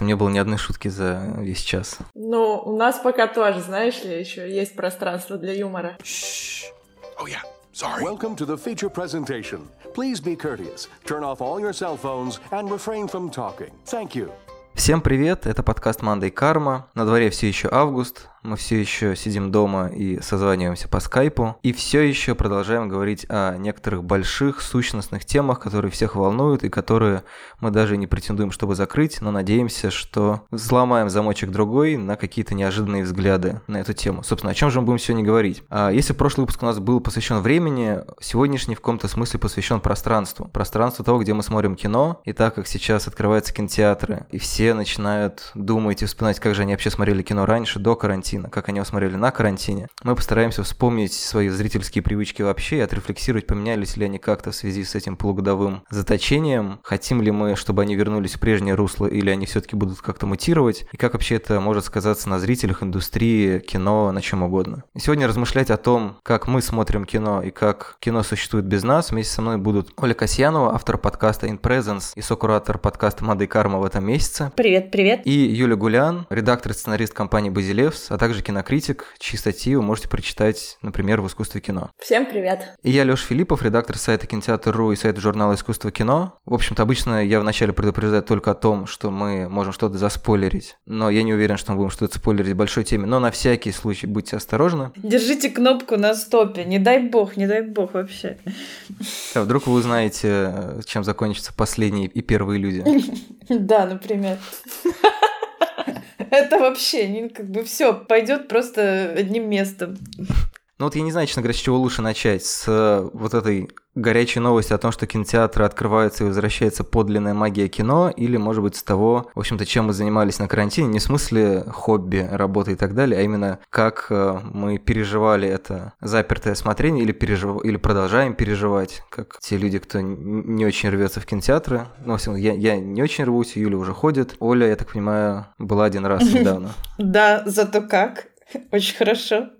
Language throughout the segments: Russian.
Не было ни одной шутки за весь час. Ну, у нас пока тоже, знаешь ли, еще есть пространство для юмора. Oh, yeah. Sorry. Welcome to the feature presentation. Please be courteous, turn off all your cell phones, and refrain from talking. Thank you. Всем привет, это подкаст Мандай Карма. На дворе все еще август, мы все еще сидим дома и созваниваемся по скайпу, и все еще продолжаем говорить о некоторых больших сущностных темах, которые всех волнуют и которые мы даже не претендуем, чтобы закрыть, но надеемся, что взломаем замочек другой на какие-то неожиданные взгляды на эту тему. Собственно, о чем же мы будем сегодня говорить? А если прошлый выпуск у нас был посвящен времени, сегодняшний в каком-то смысле посвящен пространству. Пространству того, где мы смотрим кино, и так как сейчас открываются кинотеатры, и все начинают думать и вспоминать, как же они вообще смотрели кино раньше, до карантина, карантина, как они его смотрели на карантине. Мы постараемся вспомнить свои зрительские привычки вообще и отрефлексировать, поменялись ли они как-то в связи с этим полугодовым заточением, хотим ли мы, чтобы они вернулись в прежнее русло, или они все-таки будут как-то мутировать, и как вообще это может сказаться на зрителях, индустрии, кино, на чем угодно. И сегодня размышлять о том, как мы смотрим кино и как кино существует без нас, вместе со мной будут Оля Касьянова, автор подкаста In Presence и сокуратор подкаста Мады Карма в этом месяце. Привет, привет. И Юля Гулян, редактор и сценарист компании Базилевс, также кинокритик, чьи статьи вы можете прочитать, например, в «Искусстве кино». Всем привет! И я, Лёша Филиппов, редактор сайта Кинотеатр.ру и сайта журнала «Искусство кино». В общем-то, обычно я вначале предупреждаю только о том, что мы можем что-то заспойлерить, но я не уверен, что мы будем что-то спойлерить в большой теме, но на всякий случай будьте осторожны. Держите кнопку на стопе, не дай бог, не дай бог вообще. А вдруг вы узнаете, чем закончатся последние и первые люди. Да, например. Это вообще, как бы все пойдет просто одним местом. Ну вот я не знаю, честно говоря, с чего лучше начать. С э, вот этой горячей новости о том, что кинотеатры открываются и возвращается подлинная магия кино, или, может быть, с того, в общем-то, чем мы занимались на карантине, не в смысле хобби, работы и так далее, а именно как э, мы переживали это запертое смотрение или, пережив... или продолжаем переживать, как те люди, кто не очень рвется в кинотеатры. Ну, в я, я не очень рвусь, Юля уже ходит. Оля, я так понимаю, была один раз недавно. Да, зато как. Очень хорошо.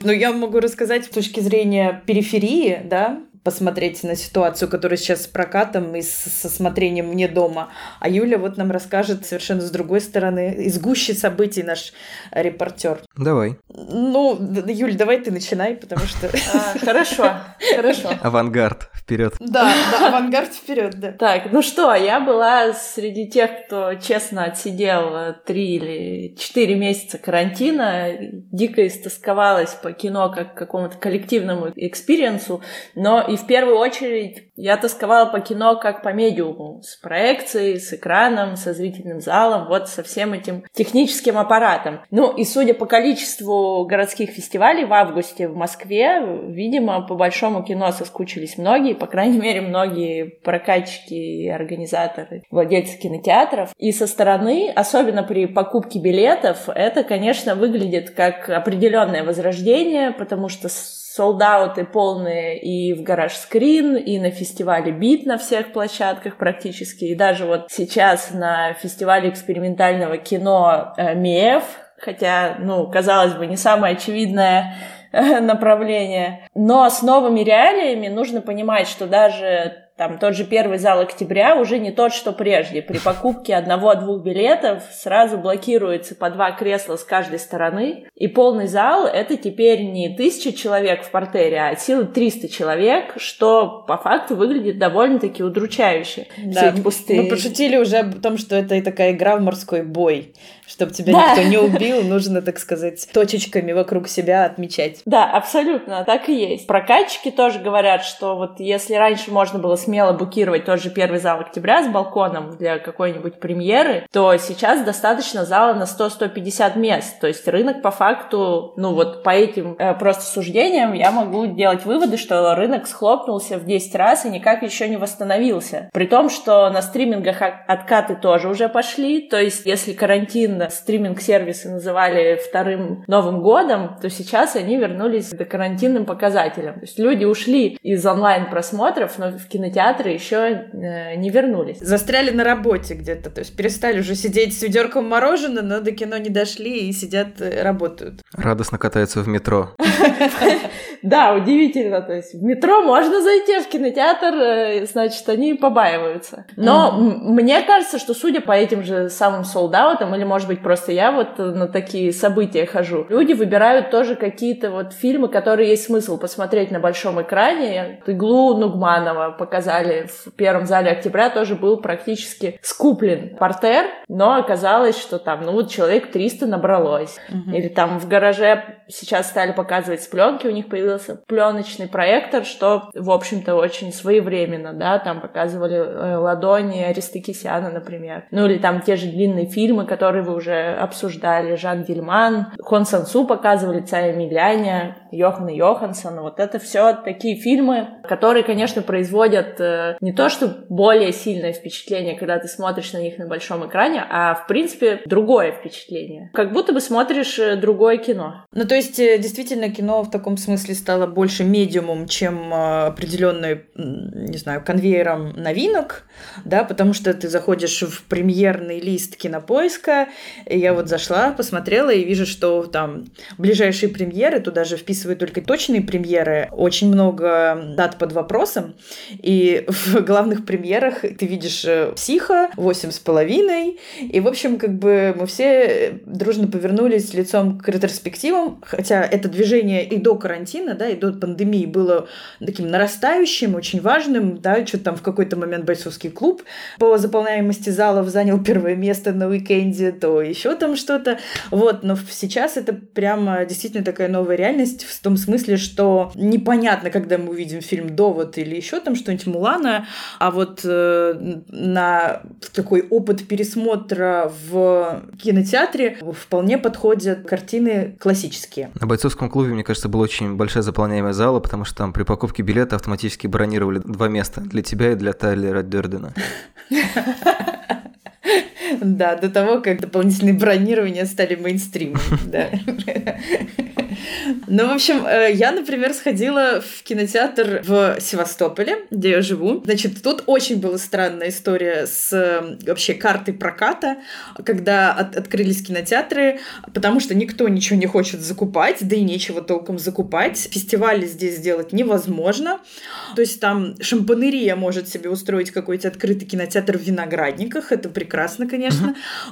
Ну, я могу рассказать с точки зрения периферии, да, посмотреть на ситуацию, которая сейчас с прокатом и со смотрением вне дома. А Юля вот нам расскажет совершенно с другой стороны, из гуще событий наш репортер. Давай. Ну, Юль, давай ты начинай, потому что... А, хорошо, хорошо. Авангард, вперед. Да, да, авангард вперед, да. Так, ну что, я была среди тех, кто честно отсидел три или четыре месяца карантина, дико истосковалась по кино как какому-то коллективному experience у, но и в первую очередь я тосковала по кино как по медиуму, с проекцией, с экраном, со зрительным залом, вот со всем этим техническим аппаратом. Ну и судя по количеству городских фестивалей в августе в Москве, видимо, по большому кино соскучились многие, по крайней мере, многие прокатчики и организаторы, владельцы кинотеатров. И со стороны, особенно при покупке билетов, это, конечно, выглядит как определенное возрождение, потому что солдаты полные и в гараж скрин, и на фестивале бит на всех площадках практически. И даже вот сейчас на фестивале экспериментального кино э, МИЭФ, хотя, ну, казалось бы, не самое очевидное э, направление. Но с новыми реалиями нужно понимать, что даже там тот же первый зал октября уже не тот, что прежде. При покупке одного-двух билетов сразу блокируется по два кресла с каждой стороны. И полный зал — это теперь не тысяча человек в портере, а от силы 300 человек, что по факту выглядит довольно-таки удручающе. Да, Все эти пустые... Мы пошутили уже о том, что это и такая игра в морской бой. Чтобы тебя да. никто не убил, нужно, так сказать, точечками вокруг себя отмечать. Да, абсолютно, так и есть. Прокатчики тоже говорят, что вот если раньше можно было смело букировать тот же первый зал октября с балконом для какой-нибудь премьеры, то сейчас достаточно зала на 100-150 мест. То есть рынок по факту, ну вот по этим э, просто суждениям я могу делать выводы, что рынок схлопнулся в 10 раз и никак еще не восстановился. При том, что на стримингах откаты тоже уже пошли. То есть если карантин стриминг-сервисы называли вторым Новым годом, то сейчас они вернулись к карантинным показателям. То есть люди ушли из онлайн-просмотров, но в кинотеатре кинотеатры еще э, не вернулись. Застряли на работе где-то, то есть перестали уже сидеть с ведерком мороженого, но до кино не дошли и сидят, э, работают. Радостно катаются в метро. Да, удивительно. То есть в метро можно зайти, в кинотеатр, э, значит, они побаиваются. Но мне кажется, что судя по этим же самым солдаутам, или, может быть, просто я вот на такие события хожу, люди выбирают тоже какие-то вот фильмы, которые есть смысл посмотреть на большом экране. «Иглу» Нугманова показали в первом зале октября, тоже был практически скуплен портер, но оказалось, что там, ну вот человек 300 набралось. Угу. Или там в гараже сейчас стали показывать с пленки, у них появился пленочный проектор, что, в общем-то, очень своевременно, да, там показывали э, ладони Аристокисяна, например. Ну или там те же длинные фильмы, которые вы уже обсуждали, Жан Гельман, Хон Сансу показывали, Цая Миляня, Йохана Йоханссон. Вот это все такие фильмы, которые, конечно, производят э, не то, что более сильное впечатление, когда ты смотришь на них на большом экране, а, в принципе, другое впечатление. Как будто бы смотришь э, другое кино. Ну, то есть, действительно, кино в таком смысле стало больше медиумом, чем определенной, не знаю, конвейером новинок, да, потому что ты заходишь в премьерный лист кинопоиска, и я вот зашла, посмотрела и вижу, что там ближайшие премьеры, туда же вписывают только точные премьеры, очень много дат под вопросом, и в главных премьерах ты видишь э, «Психа», «Восемь с половиной», и, в общем, как бы мы все дружно повернулись лицом к ретроспективам, хотя это движение и до карантина, да, и до пандемии было таким нарастающим, очень важным, да, что-то там в какой-то момент бойцовский клуб по заполняемости залов занял первое место на уикенде, то еще там что-то, вот, но сейчас это прямо действительно такая новая реальность в том смысле, что непонятно, когда мы увидим фильм «Довод» или еще там что-нибудь Мулана, а вот э, на такой опыт пересмотра в кинотеатре вполне подходят картины классические. На бойцовском клубе, мне кажется, была очень большая заполняемая зала, потому что там при покупке билета автоматически бронировали два места для тебя и для Тайлера Дердена. Да, до того, как дополнительные бронирования стали мейнстримом. Да. Ну, в общем, э, я, например, сходила в кинотеатр в Севастополе, где я живу. Значит, тут очень была странная история с э, вообще картой проката, когда от открылись кинотеатры, потому что никто ничего не хочет закупать, да и нечего толком закупать. Фестивали здесь сделать невозможно. То есть там шампанерия может себе устроить какой-то открытый кинотеатр в Виноградниках. Это прекрасно, конечно.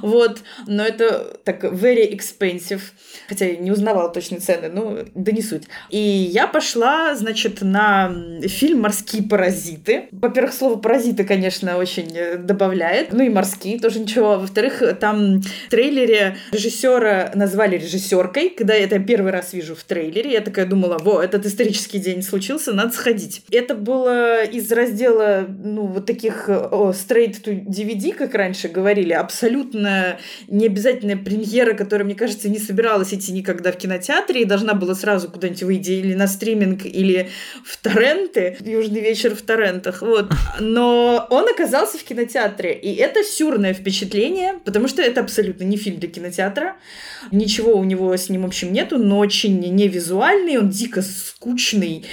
Вот. Но это так very expensive. Хотя я не узнавала точно цены, ну, да не суть. И я пошла, значит, на фильм «Морские паразиты». Во-первых, слово «паразиты», конечно, очень э, добавляет. Ну и «морские» тоже ничего. Во-вторых, там в трейлере режиссера назвали режиссеркой. Когда я это первый раз вижу в трейлере, я такая думала, во, этот исторический день случился, надо сходить. Это было из раздела, ну, вот таких о, straight to DVD, как раньше говорили, абсолютно необязательная премьера, которая, мне кажется, не собиралась идти никогда в кинотеатре и должна была сразу куда-нибудь выйти или на стриминг, или в торренты, южный вечер в торрентах, вот. Но он оказался в кинотеатре, и это сюрное впечатление, потому что это абсолютно не фильм для кинотеатра, ничего у него с ним, в общем, нету, но очень невизуальный, он дико скучный.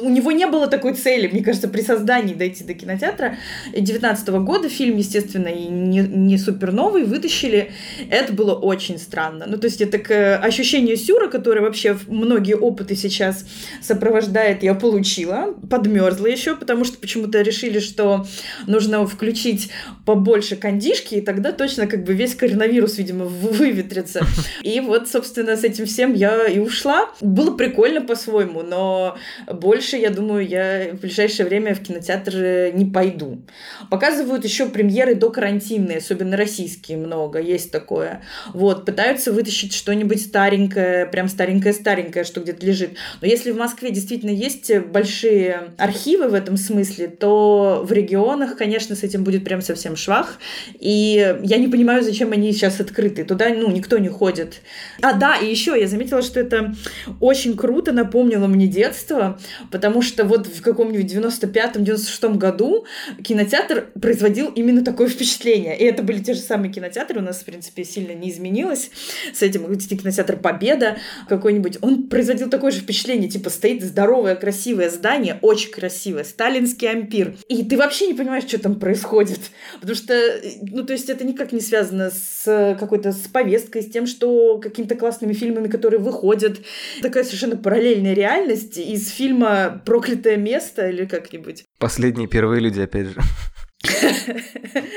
У него не было такой цели, мне кажется, при создании дойти до кинотеатра. 19 -го года фильм, естественно, и не, не супер новый, вытащили. Это было очень странно. Ну, то есть это к ощущению сюра, которое вообще многие опыты сейчас сопровождает, я получила. Подмерзла еще, потому что почему-то решили, что нужно включить побольше кондишки, и тогда точно как бы весь коронавирус, видимо, выветрится. И вот, собственно, с этим всем я и ушла. Было прикольно по-своему, но больше, я думаю, я в ближайшее время в кинотеатр не пойду. Показывают еще премьеры до карантинные, особенно российские много, есть такое. Вот, пытаются вытащить что-нибудь старенькое, прям старенькое-старенькое, что где-то лежит. Но если в Москве действительно есть большие архивы в этом смысле, то в регионах, конечно, с этим будет прям совсем швах. И я не понимаю, зачем они сейчас открыты. Туда, ну, никто не ходит. А, да, и еще я заметила, что это очень круто напомнило мне детство, потому что вот в каком-нибудь 95-96 году кинотеатр производил именно такое впечатление. И это были те же самые кинотеатры, у нас, в принципе, сильно не изменилось с этим. Кинотеатр Победа какой-нибудь, он производил такое же впечатление, типа стоит здоровое, красивое здание, очень красивое, сталинский ампир, и ты вообще не понимаешь, что там происходит, потому что, ну, то есть это никак не связано с какой-то с повесткой, с тем, что какими-то классными фильмами, которые выходят, такая совершенно параллельная реальность из фильма «Проклятое место» или как-нибудь. Последние первые люди, опять же.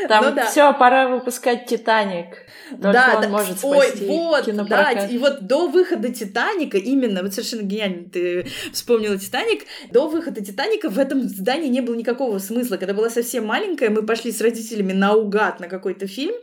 Там ну, да. все, пора выпускать Титаник. Только да, он да. может спасти Ой, вот, да, и вот до выхода Титаника, именно, вот совершенно гениально ты вспомнила Титаник, до выхода Титаника в этом здании не было никакого смысла. Когда была совсем маленькая, мы пошли с родителями наугад на какой-то фильм.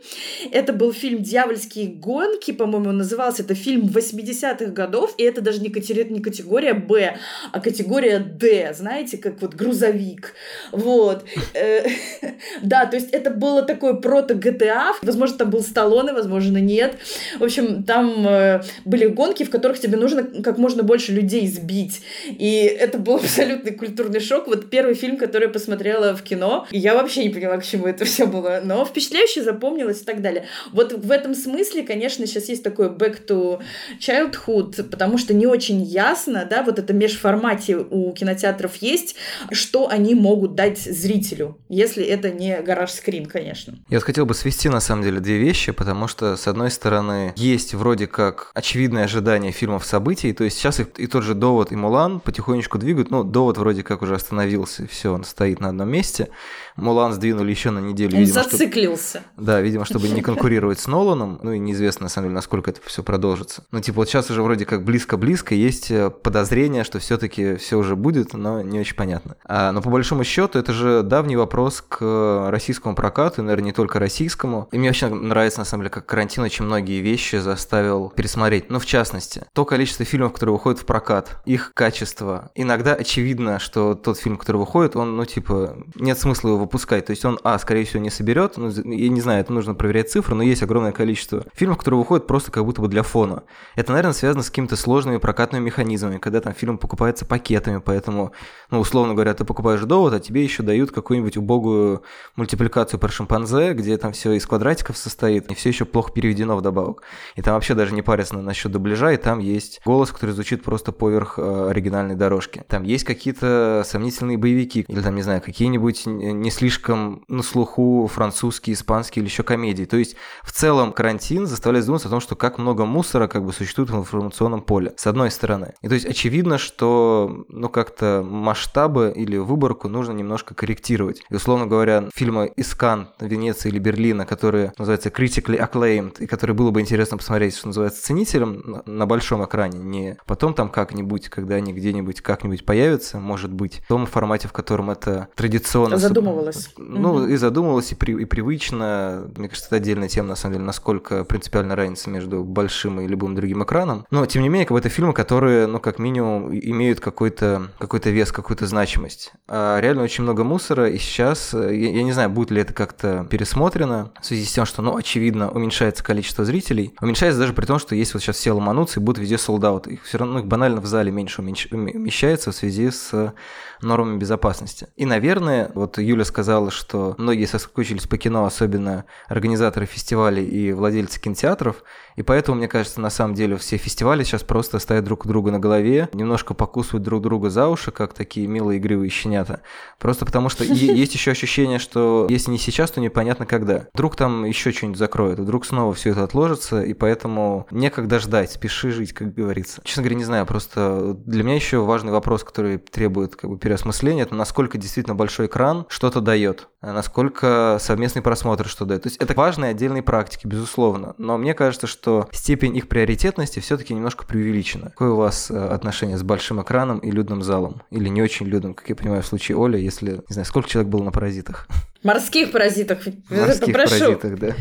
Это был фильм «Дьявольские гонки», по-моему, назывался. Это фильм 80-х годов, и это даже не, катери... не категория «Б», а категория «Д», знаете, как вот грузовик. Вот. Да, то есть это было такое прото-GTA. Возможно, там был Сталлоне, возможно, нет. В общем, там э, были гонки, в которых тебе нужно как можно больше людей сбить. И это был абсолютный культурный шок. Вот первый фильм, который я посмотрела в кино, и я вообще не поняла, к чему это все было. Но впечатляюще запомнилось и так далее. Вот в этом смысле, конечно, сейчас есть такой back to childhood, потому что не очень ясно, да, вот это межформате у кинотеатров есть, что они могут дать зрителю, если это не гараж скрин, конечно. Я хотел бы свести на самом деле две вещи, потому что, с одной стороны, есть вроде как очевидное ожидание фильмов событий, то есть сейчас и, и тот же Довод, и Мулан потихонечку двигают, ну, Довод вроде как уже остановился, все, он стоит на одном месте, Мулан сдвинули еще на неделю. Он видимо, зациклился. Чтобы, да, видимо, чтобы не конкурировать с Ноланом, ну и неизвестно, на самом деле, насколько это все продолжится. Ну, типа, вот сейчас уже вроде как близко-близко есть э, подозрение, что все-таки все уже будет, но не очень понятно. А, но по большому счету это же давний вопрос к российскому прокату, и, наверное, не только российскому. И мне вообще нравится, на самом деле, как карантин очень многие вещи заставил пересмотреть. Ну, в частности, то количество фильмов, которые выходят в прокат, их качество. Иногда очевидно, что тот фильм, который выходит, он, ну, типа, нет смысла его выпускать. То есть он, а, скорее всего, не соберет. Ну, я не знаю, это нужно проверять цифры, но есть огромное количество фильмов, которые выходят просто как будто бы для фона. Это, наверное, связано с какими-то сложными прокатными механизмами, когда там фильм покупается пакетами, поэтому, ну, условно говоря, ты покупаешь довод, а тебе еще дают какую-нибудь убогую мультипликацию про шимпанзе, где там все из квадратиков состоит, и все еще плохо переведено вдобавок. И там вообще даже не парятся насчет дубляжа, и там есть голос, который звучит просто поверх э, оригинальной дорожки. Там есть какие-то сомнительные боевики, или там, не знаю, какие-нибудь не слишком на слуху французские, испанские или еще комедии. То есть в целом карантин заставляет задуматься о том, что как много мусора как бы существует в информационном поле, с одной стороны. И то есть очевидно, что ну как-то масштабы или выборку нужно немножко корректировать. И условно говоря, фильмы из Кан, Венеции или Берлина, которые называются critically acclaimed, и которые было бы интересно посмотреть, что называется, ценителям на большом экране, не потом там как-нибудь, когда они где-нибудь как-нибудь появятся, может быть, в том формате, в котором это традиционно... Задумывалось задумывалась. Ну, угу. и задумывалась, и, при, и привычно. Мне кажется, это отдельная тема, на самом деле, насколько принципиальная разница между большим и любым другим экраном. Но, тем не менее, как бы это фильмы, которые, ну, как минимум, имеют какой-то какой вес, какую-то значимость. А реально очень много мусора, и сейчас, я, я не знаю, будет ли это как-то пересмотрено, в связи с тем, что, ну, очевидно, уменьшается количество зрителей. Уменьшается даже при том, что есть вот сейчас все ломанутся и будут везде солдат. Их все равно ну, их банально в зале меньше умещается в связи с нормами безопасности. И, наверное, вот Юля сказала, что многие соскучились по кино, особенно организаторы фестивалей и владельцы кинотеатров, и поэтому, мне кажется, на самом деле все фестивали сейчас просто стоят друг у друга на голове, немножко покусывают друг друга за уши, как такие милые игривые щенята. Просто потому что есть еще ощущение, что если не сейчас, то непонятно когда. Вдруг там еще что-нибудь закроют, вдруг снова все это отложится, и поэтому некогда ждать, спеши жить, как говорится. Честно говоря, не знаю, просто для меня еще важный вопрос, который требует как бы переосмысления, это насколько действительно большой экран что-то дает, насколько совместный просмотр что дает. То есть это важные отдельные практики, безусловно, но мне кажется, что степень их приоритетности все-таки немножко преувеличена. Какое у вас э, отношение с большим экраном и людным залом? Или не очень людным, как я понимаю, в случае Оли, если, не знаю, сколько человек было на паразитах? Морских паразитах. Морских паразитах, да.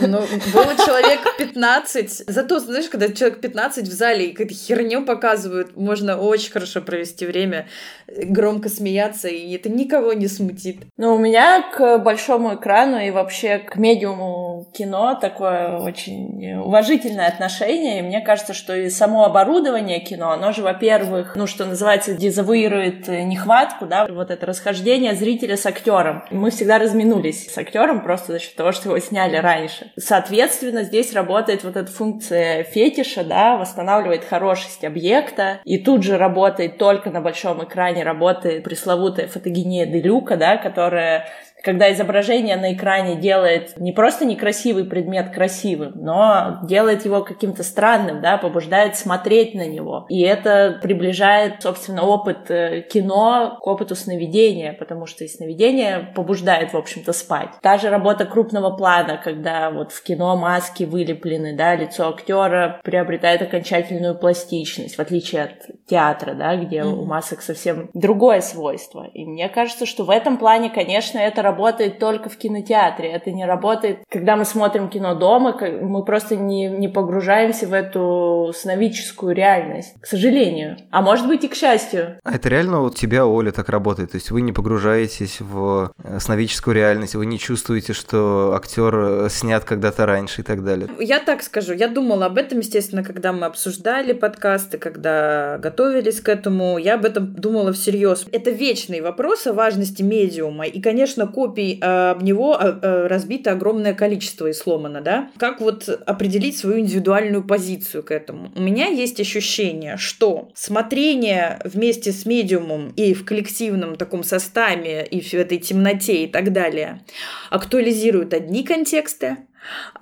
Ну, было человек 15. Зато, знаешь, когда человек 15 в зале и какую-то херню показывают, можно очень хорошо провести время, громко смеяться, и это никого не смутит. Ну, у меня к большому экрану и вообще к медиуму кино такое очень уважительное отношение, и мне кажется, что и само оборудование кино, оно же, во-первых, ну, что называется, дезавуирует нехватку, да, вот это расхождение зрителя с актером. Мы всегда разминулись с актером просто за счет того, что его сняли раньше. Соответственно, здесь работает вот эта функция фетиша, да, восстанавливает хорошесть объекта, и тут же работает только на большом экране, работает пресловутая фотогения Делюка, да, которая когда изображение на экране делает не просто некрасивый предмет красивым, но делает его каким-то странным, да, побуждает смотреть на него. И это приближает, собственно, опыт э, кино к опыту сновидения, потому что и сновидение побуждает, в общем-то, спать. Та же работа крупного плана, когда вот в кино маски вылеплены, да, лицо актера приобретает окончательную пластичность, в отличие от театра, да, где mm-hmm. у масок совсем другое свойство. И мне кажется, что в этом плане, конечно, это работа работает только в кинотеатре. Это не работает, когда мы смотрим кино дома, мы просто не, не погружаемся в эту сновидческую реальность, к сожалению. А может быть и к счастью. А это реально у тебя, Оля, так работает? То есть вы не погружаетесь в э, сновидческую реальность, вы не чувствуете, что актер э, снят когда-то раньше и так далее? Я так скажу, я думала об этом, естественно, когда мы обсуждали подкасты, когда готовились к этому, я об этом думала всерьез. Это вечный вопрос о важности медиума. И, конечно, копий а, об него а, а, разбито огромное количество и сломано, да? Как вот определить свою индивидуальную позицию к этому? У меня есть ощущение, что смотрение вместе с медиумом и в коллективном таком составе, и в этой темноте и так далее актуализирует одни контексты,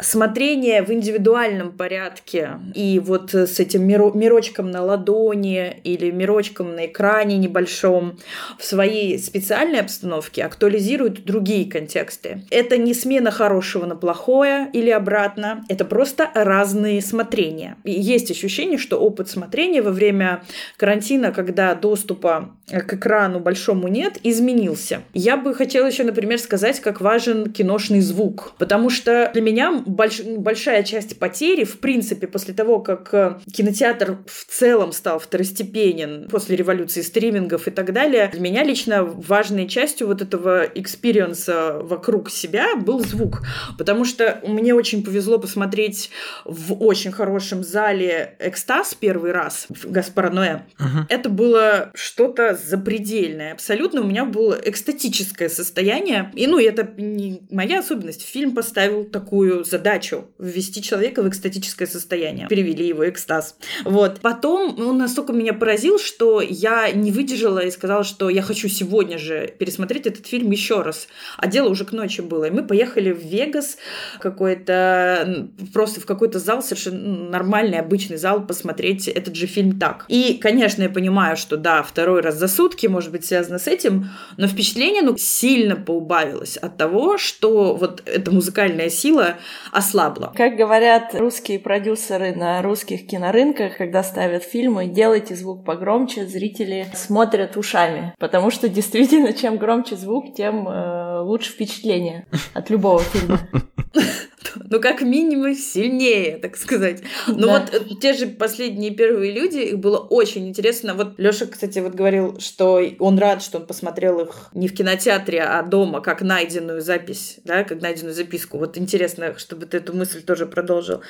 смотрение в индивидуальном порядке и вот с этим мирочком на ладони или мирочком на экране небольшом в своей специальной обстановке актуализирует другие контексты. Это не смена хорошего на плохое или обратно, это просто разные смотрения. И есть ощущение, что опыт смотрения во время карантина, когда доступа к экрану большому нет, изменился. Я бы хотела еще, например, сказать, как важен киношный звук, потому что для меня больш, большая часть потери, в принципе, после того, как э, кинотеатр в целом стал второстепенен после революции стримингов и так далее, для меня лично важной частью вот этого experience а вокруг себя был звук, потому что мне очень повезло посмотреть в очень хорошем зале «Экстаз» первый раз в Гаспара Ноэ. Uh-huh. Это было что-то запредельное. Абсолютно у меня было экстатическое состояние. И, ну, это не моя особенность. Фильм поставил такую задачу ввести человека в экстатическое состояние. Перевели его экстаз. Вот. Потом он настолько меня поразил, что я не выдержала и сказала, что я хочу сегодня же пересмотреть этот фильм еще раз. А дело уже к ночи было. И мы поехали в Вегас какой-то, просто в какой-то зал, совершенно нормальный, обычный зал, посмотреть этот же фильм так. И, конечно, я понимаю, что да, второй раз за сутки, может быть, связано с этим, но впечатление, ну, сильно поубавилось от того, что вот эта музыкальная сила ослабла. Как говорят русские продюсеры на русских кинорынках, когда ставят фильмы, делайте звук погромче, зрители смотрят ушами, потому что действительно, чем громче звук, тем э, лучше впечатление от любого фильма. ну, как минимум, сильнее, так сказать. Ну, да. вот э, те же последние первые люди, их было очень интересно. Вот Лёша, кстати, вот говорил, что он рад, что он посмотрел их не в кинотеатре, а дома, как найденную запись, да, как найденную записку. Вот интересно, чтобы ты эту мысль тоже продолжил.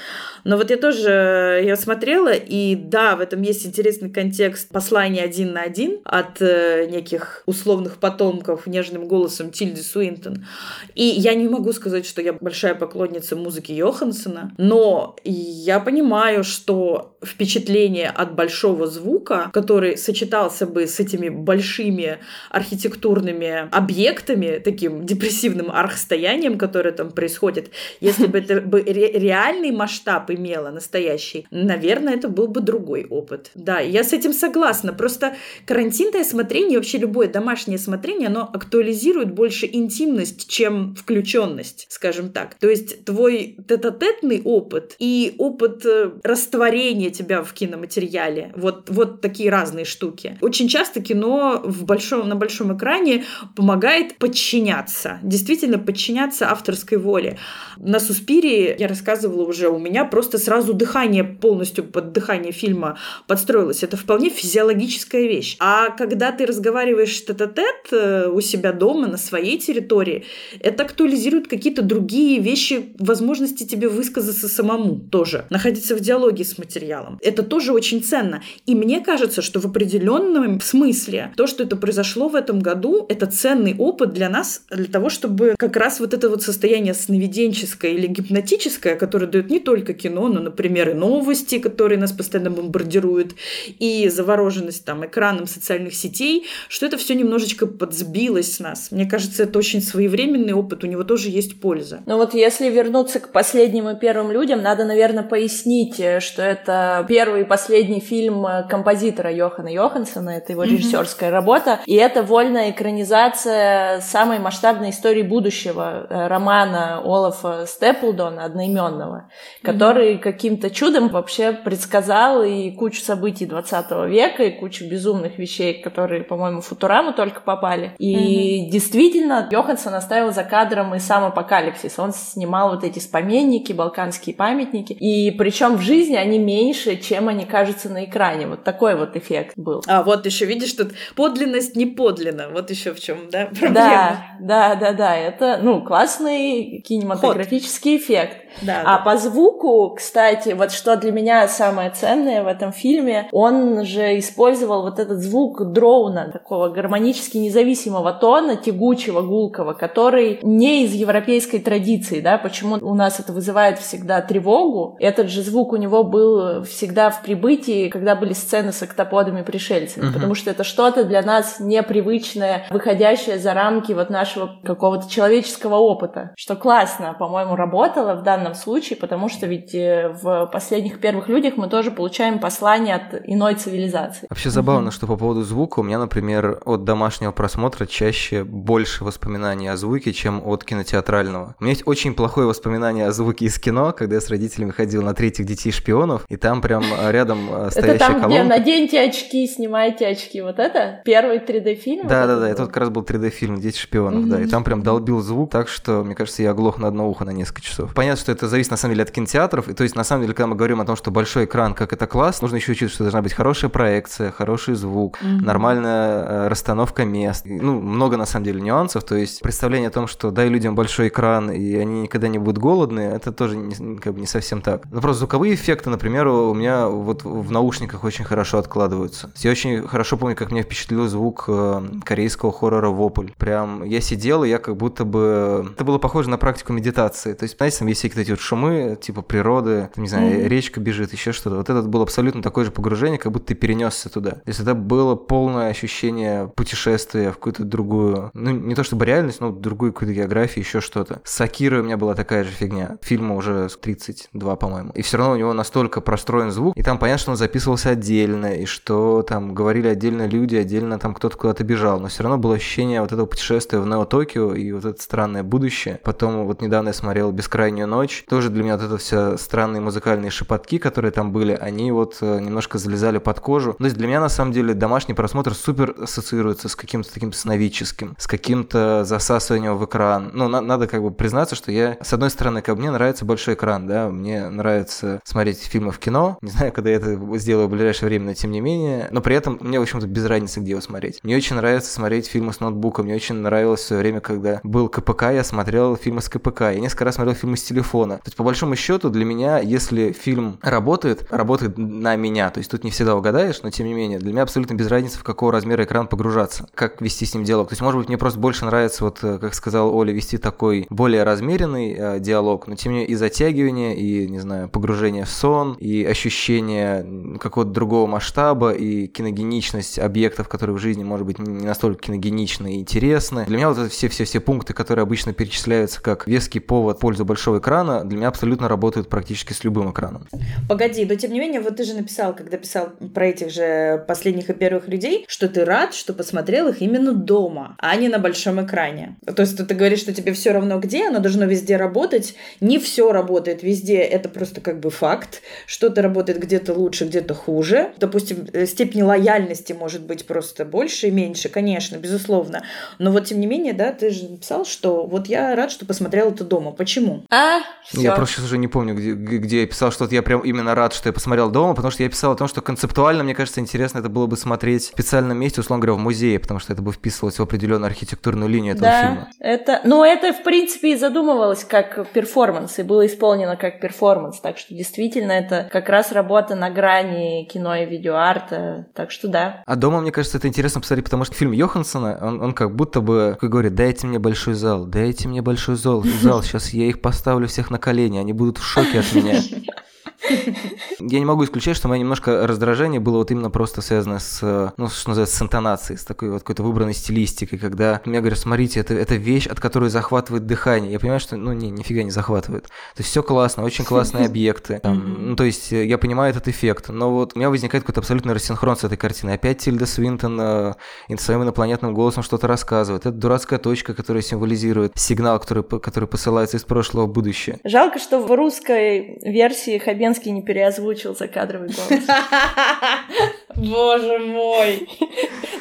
Но вот я тоже, я смотрела, и да, в этом есть интересный контекст послания один на один от э, неких условных потомков нежным голосом Тильды Суинтон. И я не могу сказать, что я большая поклонница нравится музыки Йохансона, но я понимаю, что впечатление от большого звука, который сочетался бы с этими большими архитектурными объектами, таким депрессивным архстоянием, которое там происходит, если бы это бы реальный масштаб имело, настоящий, наверное, это был бы другой опыт. Да, я с этим согласна. Просто карантинное смотрение, вообще любое домашнее смотрение, оно актуализирует больше интимность, чем включенность, скажем так. То есть твой тет-а-тетный опыт и опыт э, растворения тебя в киноматериале. Вот, вот такие разные штуки. Очень часто кино в большом, на большом экране помогает подчиняться. Действительно подчиняться авторской воле. На Суспире, я рассказывала уже, у меня просто сразу дыхание полностью под дыхание фильма подстроилось. Это вполне физиологическая вещь. А когда ты разговариваешь тет-а-тет э, у себя дома, на своей территории, это актуализирует какие-то другие вещи, возможности тебе высказаться самому тоже, находиться в диалоге с материалом. Это тоже очень ценно. И мне кажется, что в определенном смысле то, что это произошло в этом году, это ценный опыт для нас, для того, чтобы как раз вот это вот состояние сновиденческое или гипнотическое, которое дает не только кино, но, например, и новости, которые нас постоянно бомбардируют, и завороженность там экраном социальных сетей, что это все немножечко подсбилось с нас. Мне кажется, это очень своевременный опыт, у него тоже есть польза. Ну вот если вернуться к последним и первым людям, надо, наверное, пояснить, э, что это первый и последний фильм э, композитора Йохана Йохансона, это его режиссерская mm-hmm. работа, и это вольная экранизация самой масштабной истории будущего э, романа Олафа Степлдона одноименного, который mm-hmm. каким-то чудом вообще предсказал и кучу событий 20 века, и кучу безумных вещей, которые, по-моему, Футураму только попали. И mm-hmm. действительно, Йоханссон оставил за кадром и сам апокалипсис. Он снимал вот эти споменники, балканские памятники, и причем в жизни они меньше, чем они кажутся на экране. Вот такой вот эффект был. А вот еще видишь, тут подлинность не подлинна. Вот еще в чем, да, проблема. Да, да, да, да. Это, ну, классный кинематографический Ход. эффект. Да, а да. по звуку, кстати, вот что для меня самое ценное в этом фильме, он же использовал вот этот звук дроуна, такого гармонически независимого тона, тягучего, гулкого, который не из европейской традиции, да, почему у нас это вызывает всегда тревогу. Этот же звук у него был всегда в прибытии, когда были сцены с октоподами пришельцами, uh-huh. потому что это что-то для нас непривычное, выходящее за рамки вот нашего какого-то человеческого опыта, что классно, по-моему, работало в данном данном случае, потому что ведь э, в последних первых людях мы тоже получаем послание от иной цивилизации. Вообще забавно, что по поводу звука у меня, например, от домашнего просмотра чаще больше воспоминаний о звуке, чем от кинотеатрального. У меня есть очень плохое воспоминание о звуке из кино, когда я с родителями ходил на третьих детей шпионов, и там прям э, рядом э, стоящая Это там, колонка. где наденьте очки, снимайте очки, вот это? Первый 3D-фильм? Да-да-да, это вот как раз был 3D-фильм «Дети шпионов», да, и там прям долбил звук так, что, мне кажется, я оглох на одно ухо на несколько часов. Понятно, что это зависит на самом деле от кинотеатров. И то есть на самом деле, когда мы говорим о том, что большой экран, как это класс, нужно еще учитывать, что должна быть хорошая проекция, хороший звук, mm-hmm. нормальная э, расстановка мест. Ну, много на самом деле нюансов. То есть представление о том, что дай людям большой экран, и они никогда не будут голодные, это тоже не, как бы не совсем так. Но просто звуковые эффекты, например, у меня вот в наушниках очень хорошо откладываются. Я очень хорошо помню, как меня впечатлил звук э, корейского хоррора «Вопль». Прям я сидел, и я как будто бы... Это было похоже на практику медитации. То есть, знаете, там есть всякие эти вот шумы, типа природы, не знаю, mm-hmm. речка бежит, еще что-то. Вот это было абсолютно такое же погружение, как будто ты перенесся туда. То есть это было полное ощущение путешествия в какую-то другую, ну не то чтобы реальность, но другую какую-то географию, еще что-то. С Акирой у меня была такая же фигня. Фильма уже 32, по-моему. И все равно у него настолько простроен звук, и там понятно, что он записывался отдельно, и что там говорили отдельно люди, отдельно там кто-то куда-то бежал, но все равно было ощущение вот этого путешествия в Нео-Токио и вот это странное будущее. Потом вот недавно я смотрел «Бескрайнюю ночь», тоже для меня вот это все странные музыкальные шепотки, которые там были, они вот э, немножко залезали под кожу. То есть для меня на самом деле домашний просмотр супер ассоциируется с каким-то таким сновидческим, с каким-то засасыванием в экран. Ну, на- надо как бы признаться, что я, с одной стороны, как мне нравится большой экран, да, мне нравится смотреть фильмы в кино, не знаю, когда я это сделаю в ближайшее время, но тем не менее, но при этом мне, в общем-то, без разницы, где его смотреть. Мне очень нравится смотреть фильмы с ноутбука, мне очень нравилось в свое время, когда был КПК, я смотрел фильмы с КПК, я несколько раз смотрел фильмы с телефона. То есть, по большому счету, для меня, если фильм работает, работает на меня. То есть тут не всегда угадаешь, но тем не менее, для меня абсолютно без разницы, в какого размера экран погружаться, как вести с ним диалог. То есть, может быть, мне просто больше нравится, вот, э, как сказал Оля, вести такой более размеренный э, диалог, но тем не менее и затягивание, и, не знаю, погружение в сон, и ощущение какого-то другого масштаба, и киногеничность объектов, которые в жизни, может быть, не настолько киногеничны и интересны. Для меня вот все-все-все пункты, которые обычно перечисляются как веский повод в пользу большого экрана, для меня абсолютно работают практически с любым экраном. Погоди, но тем не менее, вот ты же написал, когда писал про этих же последних и первых людей, что ты рад, что посмотрел их именно дома, а не на большом экране. То есть ты говоришь, что тебе все равно где, оно должно везде работать. Не все работает везде, это просто как бы факт. Что-то работает где-то лучше, где-то хуже. Допустим, э, степень лояльности может быть просто больше и меньше, конечно, безусловно. Но вот тем не менее, да, ты же написал, что вот я рад, что посмотрел это дома. Почему? А, Я просто сейчас уже не помню, где, где я писал, что я прям именно рад, что я посмотрел дома, потому что я писал о том, что концептуально, мне кажется, интересно это было бы смотреть в специальном месте, условно говоря, в музее, потому что это бы вписывалось в определенную архитектурную линию этого да, фильма. Это, ну, это, в принципе, и задумывалось как перформанс, и было исполнено как перформанс, так что действительно это как раз работа на грани кино и видеоарта, так что да. А дома, мне кажется, это интересно посмотреть, потому что фильм Йоханссона, он, он как будто бы, как говорит, дайте мне большой зал, дайте мне большой зал, зал, сейчас я их поставлю всех на колени, они будут в шоке от меня. Я не могу исключать, что мое немножко раздражение было вот именно просто связано с, ну, что называется, с интонацией, с такой вот какой-то выбранной стилистикой, когда мне говорят, смотрите, это, это вещь, от которой захватывает дыхание. Я понимаю, что, ну, не, нифига не захватывает. То есть все классно, очень классные объекты. Там, ну, то есть э, я понимаю этот эффект, но вот у меня возникает какой-то абсолютный рассинхрон с этой картиной. Опять Тильда Свинтон э, своим инопланетным голосом что-то рассказывает. Это дурацкая точка, которая символизирует сигнал, который, который посылается из прошлого в будущее. Жалко, что в русской версии Хабенский не переозвучил закадровый голос. Боже мой!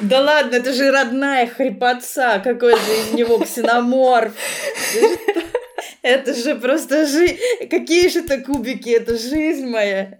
Да ладно, это же родная хрипотца. Какой же из него ксеноморф. Это же просто жизнь. Какие же это кубики? Это жизнь моя.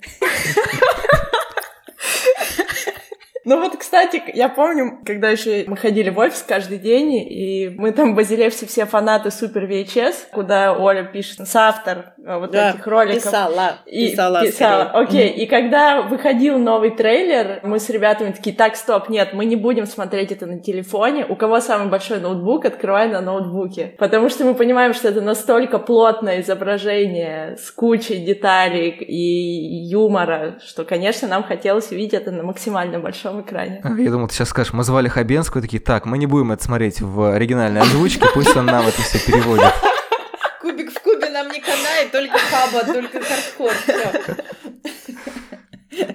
Ну вот, кстати, я помню, когда еще мы ходили в офис каждый день, и мы там в Базилевсе все фанаты Супер VHS, куда Оля пишет, соавтор э, вот да, этих роликов. Писала, и, писала. Писала, окей. Okay. Mm-hmm. И когда выходил новый трейлер, мы с ребятами такие, так, стоп, нет, мы не будем смотреть это на телефоне. У кого самый большой ноутбук, открывай на ноутбуке. Потому что мы понимаем, что это настолько плотное изображение с кучей деталей и юмора, что, конечно, нам хотелось увидеть это на максимально большом большом экране. Я думал, ты сейчас скажешь, мы звали Хабенскую, такие, так, мы не будем это смотреть в оригинальной озвучке, пусть он нам это все переводит. Кубик в кубе нам не канает, только хаба, только хардкор, все.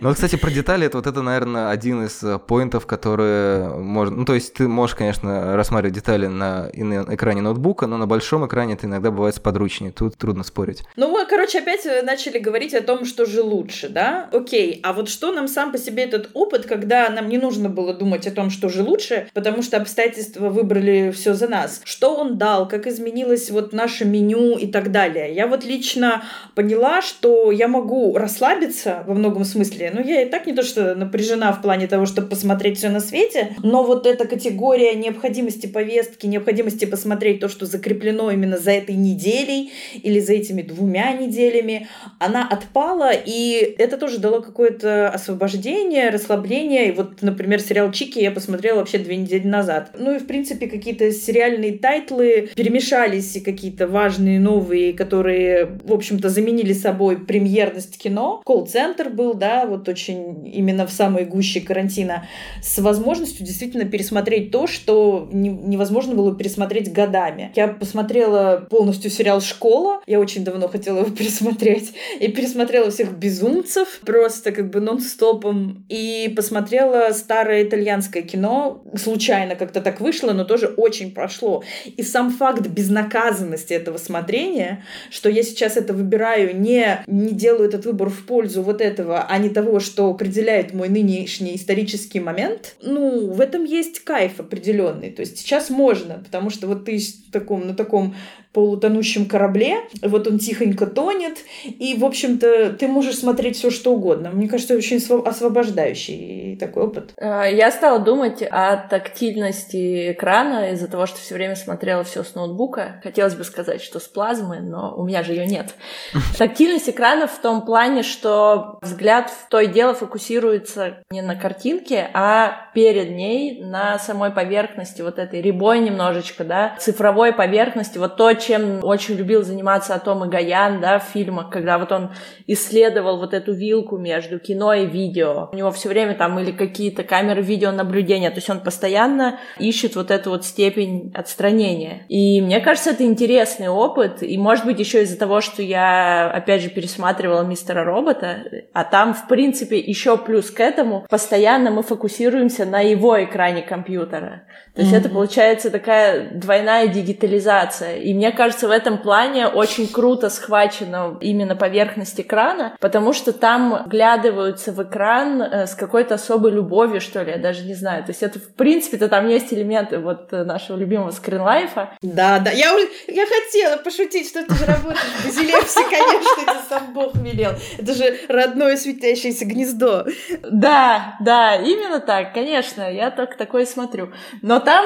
Ну, кстати, про детали, это вот это, наверное, один из э, point ов, которые можно... Ну, то есть ты можешь, конечно, рассматривать детали на, экране ноутбука, но на большом экране это иногда бывает сподручнее. Тут трудно спорить. Ну, мы, короче, опять э, начали говорить о том, что же лучше, да? Окей, а вот что нам сам по себе этот опыт, когда нам не нужно было думать о том, что же лучше, потому что обстоятельства выбрали все за нас. Что он дал, как изменилось вот наше меню и так далее. Я вот лично поняла, что я могу расслабиться во многом смысле, ну, я и так не то, что напряжена в плане того, чтобы посмотреть все на свете, но вот эта категория необходимости повестки, необходимости посмотреть то, что закреплено именно за этой неделей или за этими двумя неделями, она отпала, и это тоже дало какое-то освобождение, расслабление. И вот, например, сериал «Чики» я посмотрела вообще две недели назад. Ну и, в принципе, какие-то сериальные title ы перемешались, и какие-то важные новые, которые, в общем-то, заменили собой премьерность кино. Колл-центр был, да, вот очень именно в самой гуще карантина, с возможностью действительно пересмотреть то, что не, невозможно было пересмотреть годами. Я посмотрела полностью сериал «Школа», я очень давно хотела его пересмотреть, и пересмотрела всех «Безумцев» просто как бы нон-стопом, и посмотрела старое итальянское кино, случайно как-то так вышло, но тоже очень прошло. И сам факт безнаказанности этого смотрения, что я сейчас это выбираю, не, не делаю этот выбор в пользу вот этого, а не того, того, что определяет мой нынешний исторический момент, ну, в этом есть кайф определенный. То есть сейчас можно, потому что вот ты таком, на таком полутонущем корабле, вот он тихонько тонет, и, в общем-то, ты можешь смотреть все что угодно. Мне кажется, очень освобождающий такой опыт. А, я стала думать о тактильности экрана из-за того, что все время смотрела все с ноутбука. Хотелось бы сказать, что с плазмы, но у меня же ее нет. Тактильность экрана в том плане, что взгляд в то и дело фокусируется не на картинке, а перед ней на самой поверхности вот этой ребой немножечко, да, цифровой поверхности, вот то, чем очень любил заниматься Атом и Гаян, да, в фильмах, когда вот он исследовал вот эту вилку между кино и видео. У него все время там или какие-то камеры видеонаблюдения, то есть он постоянно ищет вот эту вот степень отстранения. И мне кажется, это интересный опыт, и может быть еще из-за того, что я, опять же, пересматривала Мистера Робота, а там, в принципе, еще плюс к этому, постоянно мы фокусируемся на его экране компьютера. То есть mm-hmm. это получается такая двойная дигитализация. И мне мне кажется, в этом плане очень круто схвачена именно поверхность экрана, потому что там глядываются в экран э, с какой-то особой любовью, что ли, я даже не знаю. То есть это, в принципе-то, там есть элементы вот нашего любимого скринлайфа. Да, да, я, я хотела пошутить, что ты же работаешь в Базилевсе, конечно, это сам Бог велел. Это же родное светящееся гнездо. Да, да, именно так, конечно, я только такое смотрю. Но там,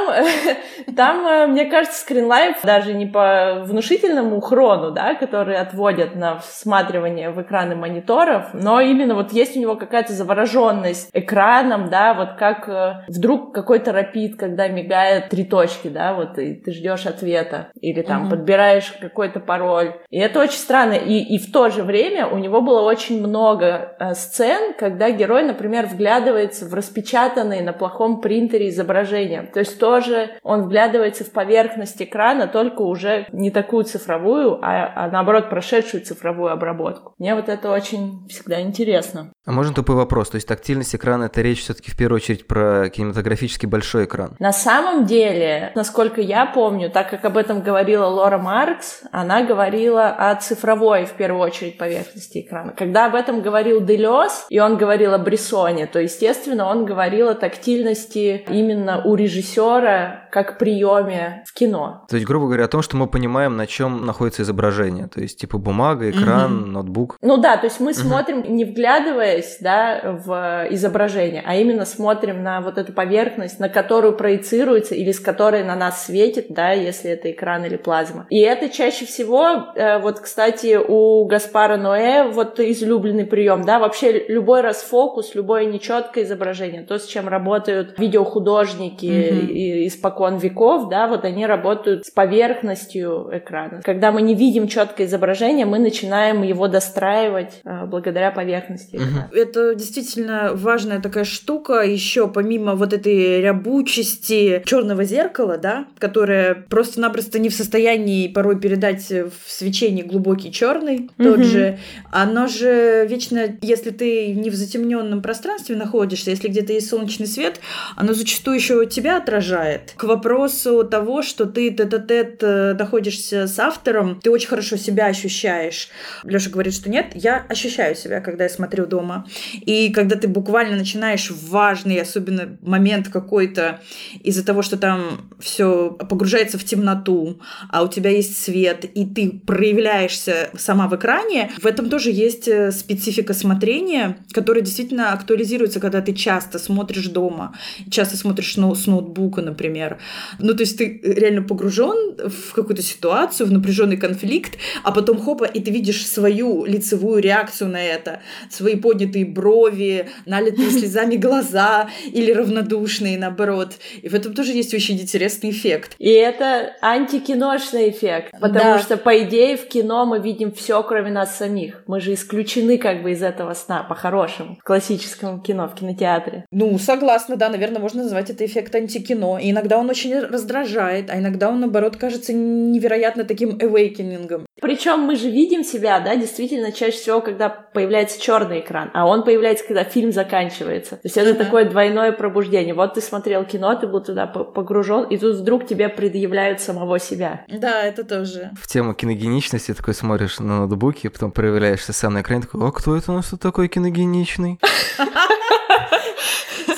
там, э, мне кажется, скринлайф даже не по внушительному хрону, да, который отводят на всматривание в экраны мониторов, но именно вот есть у него какая-то завороженность экраном, да, вот как э, вдруг какой-то рапид, когда мигает три точки, да, вот и ты ждешь ответа, или там mm-hmm. подбираешь какой-то пароль. И это очень странно. И, и в то же время у него было очень много э, сцен, когда герой, например, вглядывается в распечатанные на плохом принтере изображения. То есть тоже он вглядывается в поверхность экрана, только уже не такую цифровую, а, а наоборот прошедшую цифровую обработку. Мне вот это очень всегда интересно. А можно тупой вопрос? То есть тактильность экрана это речь все-таки в первую очередь про кинематографический большой экран? На самом деле, насколько я помню, так как об этом говорила Лора Маркс, она говорила о цифровой в первую очередь поверхности экрана. Когда об этом говорил Делес, и он говорил о Брессоне, то, естественно, он говорил о тактильности именно у режиссера как приеме в кино. То есть, грубо говоря, о том, что мы понимаем, на чем находится изображение. То есть, типа бумага, экран, mm-hmm. ноутбук. Ну да, то есть мы mm-hmm. смотрим, не вглядываясь да, в изображение, а именно смотрим на вот эту поверхность, на которую проецируется или с которой на нас светит, да, если это экран или плазма. И это чаще всего, э, вот, кстати, у Гаспара Ноэ вот излюбленный прием, да, вообще любой расфокус, любое нечеткое изображение, то, с чем работают видеохудожники mm-hmm. Испокон веков, да, вот они работают с поверхностью экрана. Когда мы не видим четкое изображение, мы начинаем его достраивать э, благодаря поверхности экрана. Mm-hmm. Это действительно важная такая штука, еще помимо вот этой рябучести черного зеркала, да, которое просто-напросто не в состоянии порой передать в свечении глубокий черный, mm-hmm. тот же, оно же вечно, если ты не в затемненном пространстве находишься, если где-то есть солнечный свет, оно зачастую еще тебя отражает. К вопросу того, что ты тет-а-тет э, находишься с автором, ты очень хорошо себя ощущаешь. Леша говорит, что нет, я ощущаю себя, когда я смотрю дома. И когда ты буквально начинаешь важный, особенно момент какой-то, из-за того, что там все погружается в темноту, а у тебя есть свет, и ты проявляешься сама в экране, в этом тоже есть э, специфика смотрения, которая действительно актуализируется, когда ты часто смотришь дома, часто смотришь с ноутбука, например. Ну, то есть ты реально погружен в какую-то ситуацию, в напряженный конфликт, а потом хопа, и ты видишь свою лицевую реакцию на это, свои поднятые брови, налитые слезами глаза или равнодушные, наоборот. И в этом тоже есть очень интересный эффект. И это антикиношный эффект, потому да. что, по идее, в кино мы видим все, кроме нас самих. Мы же исключены как бы из этого сна, по-хорошему, в классическом кино, в кинотеатре. Ну, согласна, да, наверное, можно назвать это эффект антикино. И иногда он очень раздражает, а иногда он, наоборот, кажется невероятно таким awakening. Причем мы же видим себя, да, действительно, чаще всего, когда появляется черный экран, а он появляется, когда фильм заканчивается. То есть это uh-huh. такое двойное пробуждение. Вот ты смотрел кино, ты был туда погружен, и тут вдруг тебе предъявляют самого себя. Да, это тоже. В тему киногеничности такой смотришь на ноутбуке, потом проявляешься сам на экране, такой, а кто это у нас тут такой киногеничный?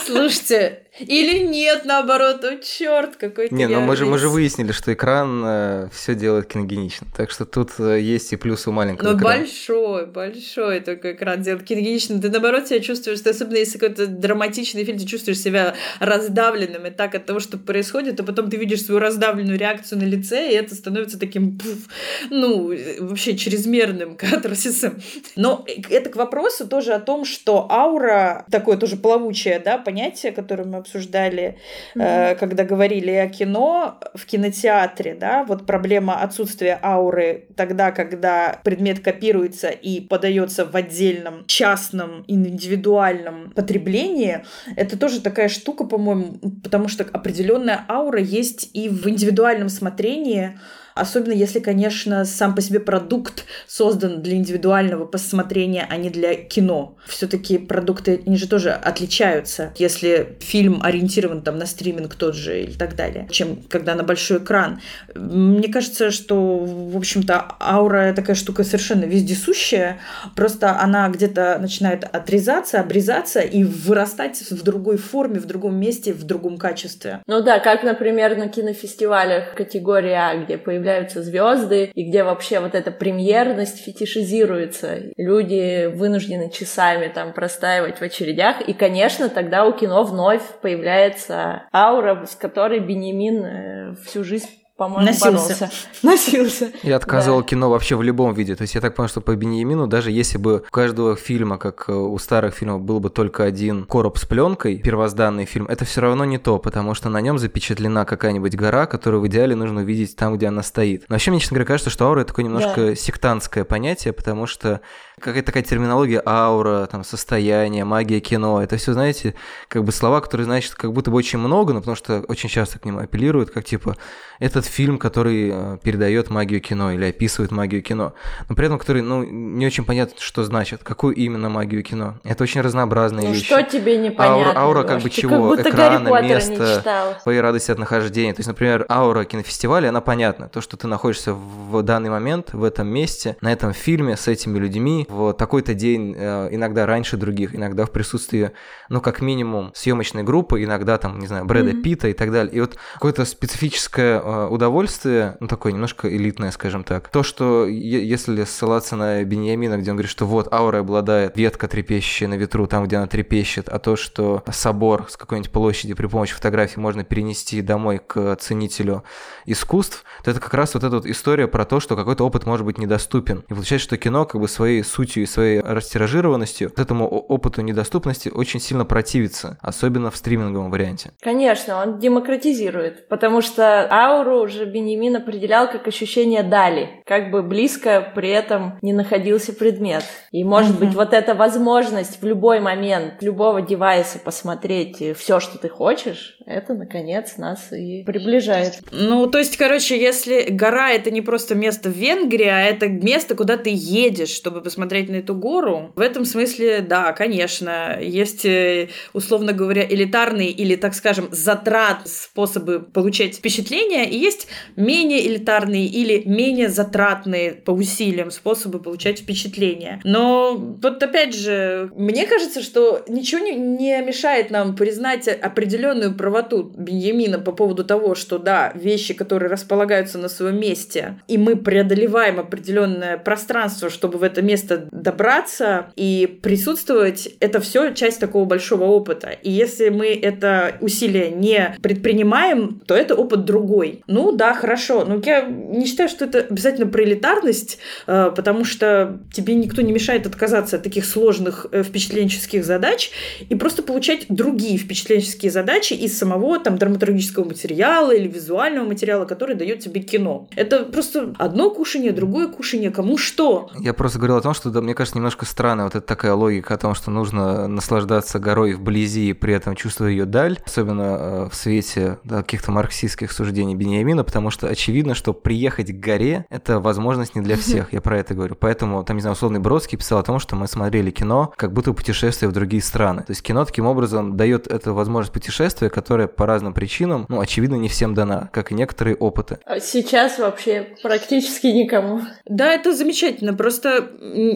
Слушайте, или нет, наоборот, о черт, какой Не, ну мы же, мы же выяснили, что экран э, все делает киногенично. Так что тут э, есть и плюсы у маленького Но экрана. большой, большой такой экран делает киногенично. Ты наоборот себя чувствуешь, ты, особенно если какой-то драматичный фильм, ты чувствуешь себя раздавленным. И так от того, что происходит, а потом ты видишь свою раздавленную реакцию на лице, и это становится таким, пуф, ну, вообще чрезмерным катарсисом. Но это к вопросу тоже о том, что аура, такое тоже плавучее, да, понятие, которое мы обсуждали, mm-hmm. когда говорили о кино в кинотеатре, да, вот проблема отсутствия ауры тогда, когда предмет копируется и подается в отдельном частном индивидуальном потреблении, это тоже такая штука, по-моему, потому что определенная аура есть и в индивидуальном смотрении Особенно если, конечно, сам по себе продукт создан для индивидуального посмотрения, а не для кино. Все-таки продукты, они же тоже отличаются, если фильм ориентирован там на стриминг тот же или так далее, чем когда на большой экран. Мне кажется, что, в общем-то, аура такая штука совершенно вездесущая, просто она где-то начинает отрезаться, обрезаться и вырастать в другой форме, в другом месте, в другом качестве. Ну да, как, например, на кинофестивалях категории А, где появляются звезды и где вообще вот эта премьерность фетишизируется. Люди вынуждены часами там простаивать в очередях. И, конечно, тогда у кино вновь появляется аура, с которой Бенемин э, всю жизнь по-моему, Носился. боролся. Носился. Я отказывал Да. кино вообще в любом виде. То есть я так понял, что по Беньямину, даже если бы у каждого фильма, как э, у старых фильмов, был бы только один короб с пленкой, первозданный фильм, это все равно не то, потому что на нем запечатлена какая-нибудь гора, которую в идеале нужно увидеть там, где она стоит. Но вообще, мне, честно говоря, кажется, что аура это такое немножко сектантское понятие, потому что какая-то такая терминология аура, там, состояние, магия кино, это все, знаете, как бы слова, которые значат как будто бы очень много, но потому что очень часто к ним апеллируют, как типа этот фильм, который э, передает магию кино или описывает магию кино, но при этом который, ну, не очень понятно, что значит, какую именно магию кино. Это очень разнообразные Ну вещи. что тебе непонятно? Аура, аура как бы? Ты чего? Как Экрана, места, твоей радости от нахождения. То есть, например, аура кинофестиваля, она понятна. То, что ты находишься в данный момент, в этом месте, на этом фильме, с этими людьми, в такой-то день, э, иногда раньше других, иногда в присутствии, ну, как минимум, съемочной группы, иногда там, не знаю, Брэда Мгм. Питта и так далее. И вот какое-то специфическое э, удовольствие, ну, такое немножко элитное, скажем так. То, что если ссылаться на Беньямина, где он говорит, что вот аура обладает ветка, трепещущая на ветру, там, где она трепещет, а то, что собор с какой-нибудь площади при помощи фотографии можно перенести домой к ценителю искусств, то это как раз вот эта вот история про то, что какой-то опыт может быть недоступен. И получается, что кино как бы своей сутью и своей растиражированностью вот этому опыту недоступности очень сильно противится, особенно в стриминговом варианте. Конечно, он демократизирует, потому что ауру уже Бенемин определял как ощущение дали, как бы близко при этом не находился предмет. И может быть вот эта возможность в любой момент любого девайса посмотреть все, что ты хочешь, это наконец нас и приближает. Ну, то есть, короче, если гора это не просто место в Венгрии, а это место, куда ты едешь, чтобы посмотреть на эту гору, в этом смысле, да, конечно, есть, э, условно говоря, элитарные или, так скажем, затрат способы получать впечатления, и есть менее элитарные или менее затратные по усилиям способы получать впечатления. Но вот опять же, мне кажется, что ничего не, не мешает нам признать определенную правоту Беньямина по поводу того, что да, вещи, которые располагаются на своем месте, и мы преодолеваем определенное пространство, чтобы в это место добраться и присутствовать, это все часть такого большого опыта. И если мы это усилие не предпринимаем, то это опыт другой. Ну да, хорошо. Но я не считаю, что это обязательно про элитарность, э, потому что тебе никто не мешает отказаться от таких сложных э, впечатленческих задач и просто получать другие впечатленческие задачи из самого там драматургического материала или визуального материала, который дает тебе кино. Это просто одно кушание, другое кушание, кому что. Я просто говорил о том, что, да, мне кажется, немножко странная вот эта такая логика о том, что нужно наслаждаться горой вблизи и при этом чувствуя ее даль, особенно э, в свете да, каких-то марксистских суждений Бениамина, потому что очевидно, что приехать к горе – это возможность не для всех, я про это говорю. Поэтому, там, не знаю, условный Бродский писал о том, что мы смотрели кино как будто путешествие в другие страны. То есть кино таким образом дает эту возможность путешествия, которая по разным причинам, ну, очевидно, не всем дана, как и некоторые опыты. А сейчас вообще практически никому. Да, это замечательно. Просто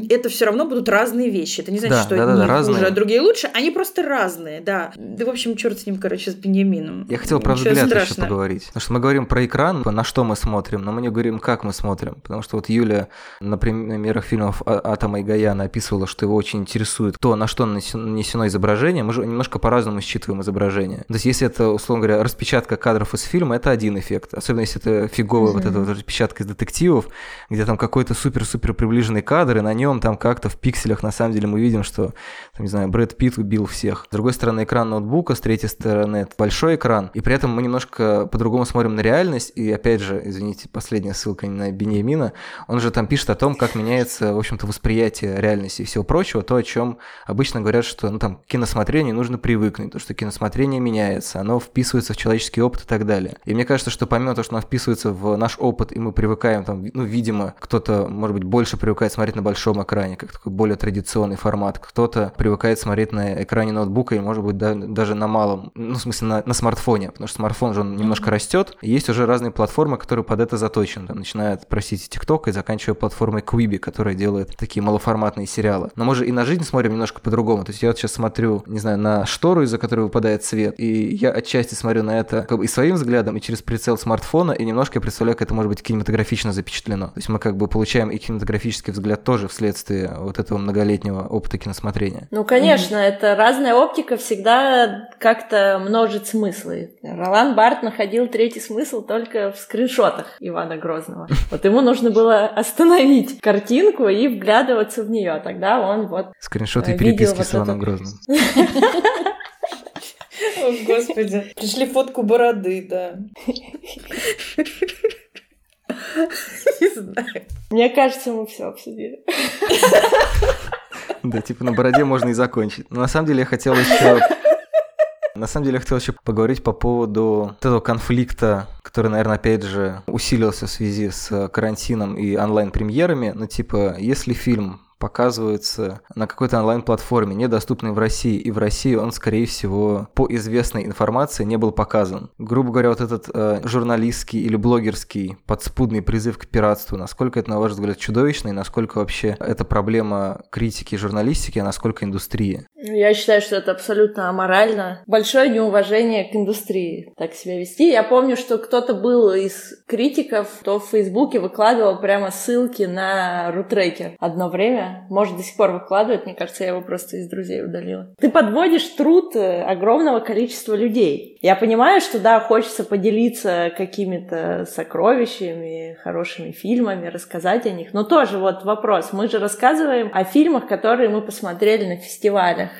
это все равно будут разные вещи. Это не значит, Да, что да-да-да, одни хуже, разные. а другие лучше. Они просто разные, да. Да, в общем, черт с ним, короче, с Беньямином. Я хотел про Ничего взгляд еще поговорить. Потому что мы говорим про экран, на что мы смотрим, но мы не говорим, как мы смотрим. Потому что вот Юля на примерах фильмов А- Атома и Гаяна описывала, что его очень интересует то, на что нанесено изображение. Мы же немножко по-разному считываем изображение. То есть, если это, условно говоря, распечатка кадров из фильма, это один эффект. Особенно, если это фиговая вот эта вот распечатка из детективов, где там какой-то супер-супер приближенный кадр, и на нем там как-то в пикселях. На самом деле мы видим, что, там, не знаю, Брэд Питт убил всех. С другой стороны, экран ноутбука, с третьей стороны, это большой экран, и при этом мы немножко по-другому смотрим на реальность, и опять же, извините, последняя ссылка на Беньямина, он же там пишет о том, как меняется, в общем-то, восприятие реальности и всего прочего, то, о чем обычно говорят, что, ну, там, к киносмотрению нужно привыкнуть, то, что киносмотрение меняется, оно вписывается в человеческий опыт и так далее. И мне кажется, что помимо того, что оно вписывается в наш опыт, и мы привыкаем, там, ну, видимо, кто-то, может быть, больше привыкает смотреть на большом экране, как такой более традиционный формат, кто-то привыкает смотреть на экране ноутбука и, может быть, да, даже на малом, ну, в смысле, на, на смартфоне, потому что смартфон же он немножко растет, и есть уже разные платформы, которые под это заточены, там, начиная от, простите, TikTok и заканчивая платформой Quibi, которая делает такие малоформатные сериалы. Но мы же и на жизнь смотрим немножко по-другому, то есть я вот сейчас смотрю, не знаю, на штору, из-за которой выпадает свет, и я отчасти смотрю на это как бы и своим взглядом, и через прицел смартфона, и немножко я представляю, как это может быть кинематографично запечатлено. То есть мы как бы получаем и кинематографический взгляд тоже вследствие вот этого многолетнего опыта киносмотрения. Ну, конечно, mm-hmm. это разная оптика всегда как-то множит смыслы. Ролан Барт находил третий смысл только в скриншотах Ивана Грозного. Вот ему нужно было остановить картинку и вглядываться в нее. Тогда он вот Скриншоты э, переписки с Иваном Грозным. О, Господи. Пришли фотку бороды, да. Не знаю. Мне кажется, мы все обсудили. Да, типа на бороде можно и закончить. Но на самом деле я хотел еще на самом деле, я хотел еще поговорить по поводу этого конфликта, который, наверное, опять же усилился в связи с карантином и онлайн-премьерами. Ну, типа, если фильм показывается на какой-то онлайн-платформе, недоступной в России, и в России он, скорее всего, по известной информации не был показан. Грубо говоря, вот этот э, журналистский или блогерский подспудный призыв к пиратству, насколько это, на ваш взгляд, чудовищно, и насколько вообще это проблема критики журналистики, а насколько индустрии? Я считаю, что это абсолютно аморально. Большое неуважение к индустрии так себя вести. Я помню, что кто-то был из критиков, кто в Фейсбуке выкладывал прямо ссылки на рутрекер одно время, может, до сих пор выкладывает. Мне кажется, я его просто из друзей удалила. Ты подводишь труд э, огромного количества людей. Я понимаю, что, да, хочется поделиться какими-то сокровищами, хорошими фильмами, рассказать о них. Но тоже вот вопрос. Мы же рассказываем о фильмах, которые мы посмотрели на фестивалях.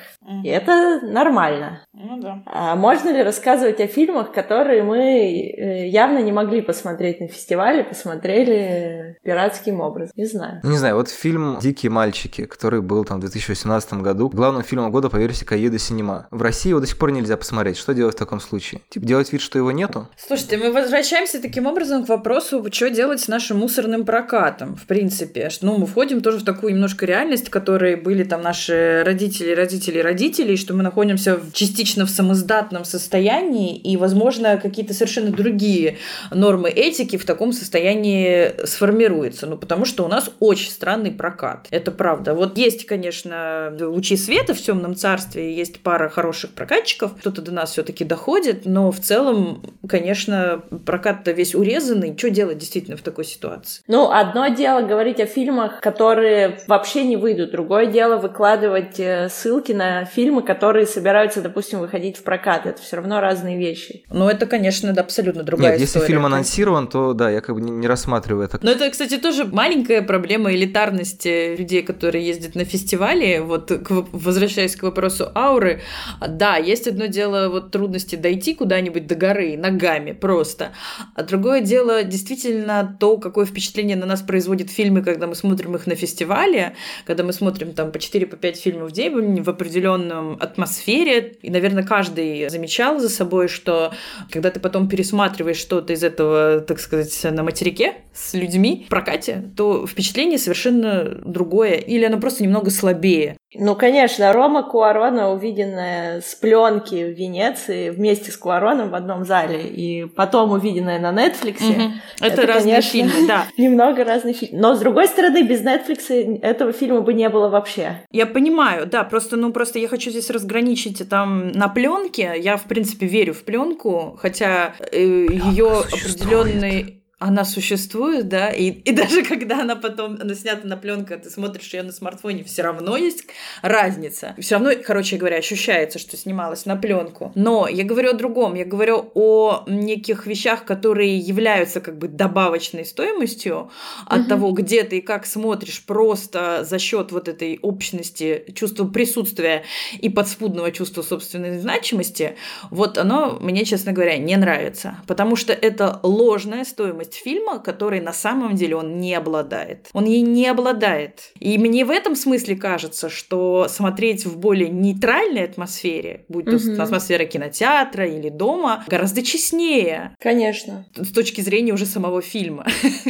И это нормально. Ну да. А можно ли рассказывать о фильмах, которые мы э, явно не могли посмотреть на фестивале, посмотрели пиратским образом? Не знаю. Не знаю, вот фильм «Дикие мальчики», который был там в 2018 году, главным фильмом года по версии Каеда Синема. В России его до сих пор нельзя посмотреть. Что делать в таком случае? Типа делать вид, что его нету? Слушайте, мы возвращаемся таким образом к вопросу, что делать с нашим мусорным прокатом, в принципе. Ну, мы входим тоже в такую немножко реальность, в которой были там наши родители, родители, родители, родителей, что мы находимся частично в самоздатном состоянии, и, возможно, какие-то совершенно другие нормы этики в таком состоянии сформируются. Ну, потому что у нас очень странный прокат. Это правда. Вот есть, конечно, лучи света в темном царстве, есть пара хороших прокатчиков, кто-то до нас все-таки доходит, но в целом, конечно, прокат-то весь урезанный. Что делать действительно в такой ситуации? Ну, одно дело говорить о фильмах, которые вообще не выйдут, другое дело выкладывать э, ссылки на фильмы, которые собираются, допустим, выходить в прокат. Это все равно разные вещи. Ну, это, конечно, да, абсолютно другая Нет, история. если фильм анонсирован, то да, я как бы не, не рассматриваю это. Но это, кстати, тоже маленькая проблема элитарности людей, которые ездят на фестивали. Вот к, возвращаясь к вопросу ауры, да, есть одно дело вот трудности дойти куда-нибудь до горы ногами просто, а другое дело действительно то, какое впечатление на нас производят фильмы, когда мы смотрим их на фестивале, когда мы смотрим там по 4-5 по фильмов в день в определенном определенном атмосфере. И, наверное, каждый замечал за собой, что когда ты потом пересматриваешь что-то из этого, так сказать, на материке с людьми в прокате, то впечатление совершенно другое. Или оно просто немного слабее. Ну, конечно, Рома Куарона, увиденная с пленки в Венеции вместе с Куароном в одном зале, и потом увиденная на Netflix. Угу. Это, это разные конечно, фильмы, да. Немного разных фильмов. Но, с другой стороны, без Netflix этого фильма бы не было вообще. Я понимаю, да, просто, ну, просто я хочу здесь разграничить там на пленке. Я, в принципе, верю в пленку, хотя э, ее определенный она существует, да, и, и даже когда она потом, она снята на пленку, ты смотришь ее на смартфоне, все равно есть разница. Все равно, короче говоря, ощущается, что снималась на пленку. Но я говорю о другом, я говорю о неких вещах, которые являются как бы добавочной стоимостью от угу. того, где ты и как смотришь, просто за счет вот этой общности, чувства присутствия и подспудного чувства собственной значимости, вот оно мне, честно говоря, не нравится, потому что это ложная стоимость ценность фильма, который на самом деле он не обладает. Он ей не обладает. И мне в этом смысле кажется, что смотреть в более нейтральной атмосфере, будь то угу. атмосфера кинотеатра или дома, гораздо честнее. Конечно. С точки зрения уже самого фильма.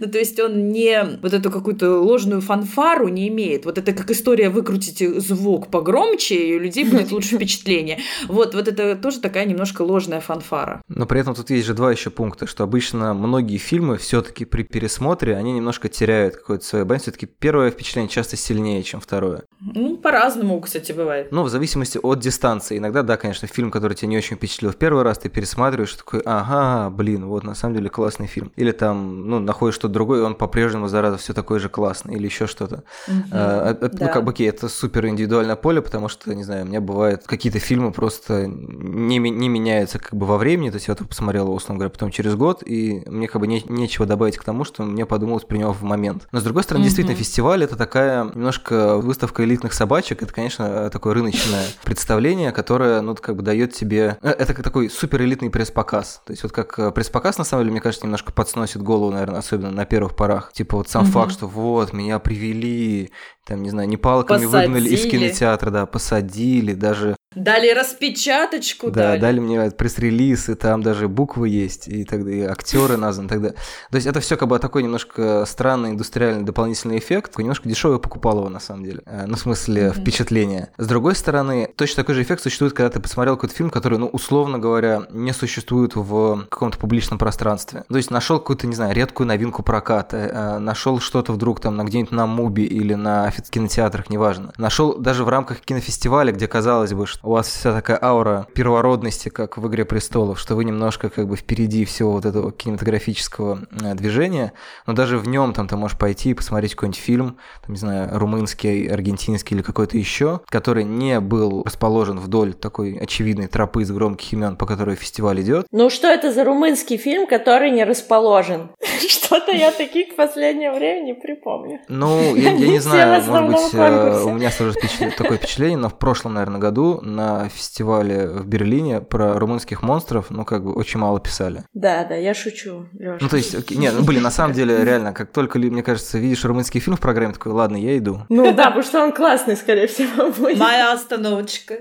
ну, то есть он не вот эту какую-то ложную фанфару не имеет. Вот это как история выкрутить звук погромче, и у людей будет лучше впечатление. Вот, вот это тоже такая немножко ложная фанфара. Но при этом тут есть же два еще пункта, что обычно многие фильмы все-таки при пересмотре они немножко теряют какое-то свое бренд. Все-таки первое впечатление часто сильнее, чем второе. Ну, по-разному, кстати, бывает. Ну, в зависимости от дистанции. Иногда, да, конечно, фильм, который тебя не очень впечатлил в первый раз, ты пересматриваешь, такой, ага, блин, вот на самом деле классный фильм. Или там, ну, находишь что-то другое, и он по-прежнему, зараза, все такой же классный, или еще что-то. Угу, а, это, да. Ну, как бы, окей, это супер индивидуальное поле, потому что, не знаю, у меня бывают какие-то фильмы просто не, не меняются как бы во времени, то есть я вот посмотрел, условно говоря, потом через год, и мне как бы не, нечего добавить к тому, что мне подумалось при него в момент. Но с другой стороны, угу. действительно, фестиваль это такая немножко выставка элитных собачек, это, конечно, такое рыночное представление, которое, ну, как бы дает тебе... Э, это как такой супер элитный пресс-показ. То есть вот как э, пресс-показ, на самом деле, мне кажется, немножко подсносит голову, наверное, особенно на первых порах. Типа вот сам угу. факт, что вот, меня привели, там, не знаю, не палками посадили. выгнали из кинотеатра, да, посадили, даже Дали распечаточку, да, дали. дали мне пресс-релиз, и там даже буквы есть, и тогда и актеры названы, тогда. То есть это все как бы такой немножко странный индустриальный дополнительный эффект, немножко дешевый покупал его на самом деле, э, ну в смысле mm-hmm. впечатление. С другой стороны, точно такой же эффект существует, когда ты посмотрел какой-то фильм, который, ну условно говоря, не существует в каком-то публичном пространстве. То есть нашел какую-то, не знаю, редкую новинку проката, э, нашел что-то вдруг там на где-нибудь на Муби или на кинотеатрах, неважно. Нашел даже в рамках кинофестиваля, где казалось бы, что у вас вся такая аура первородности, как в «Игре престолов», что вы немножко как бы впереди всего вот этого кинематографического э, движения, но даже в нем там ты можешь пойти и посмотреть какой-нибудь фильм, там, не знаю, румынский, аргентинский или какой-то еще, который не был расположен вдоль такой очевидной тропы из громких имен, по которой фестиваль идет. Ну что это за румынский фильм, который не расположен? Что-то я таких в последнее время не припомню. Ну, я, я не знаю, может быть, э, у меня сложилось такое впечатление, но в прошлом, наверное, году на фестивале в Берлине про румынских монстров, ну, как бы, очень мало писали. Да, да, я шучу, Лёша. Ну, то есть, нет, ну, блин, на самом деле, реально, как только, мне кажется, видишь румынский фильм в программе, такой, ладно, я иду. Ну, да, потому что он классный, скорее всего, будет. Моя остановочка.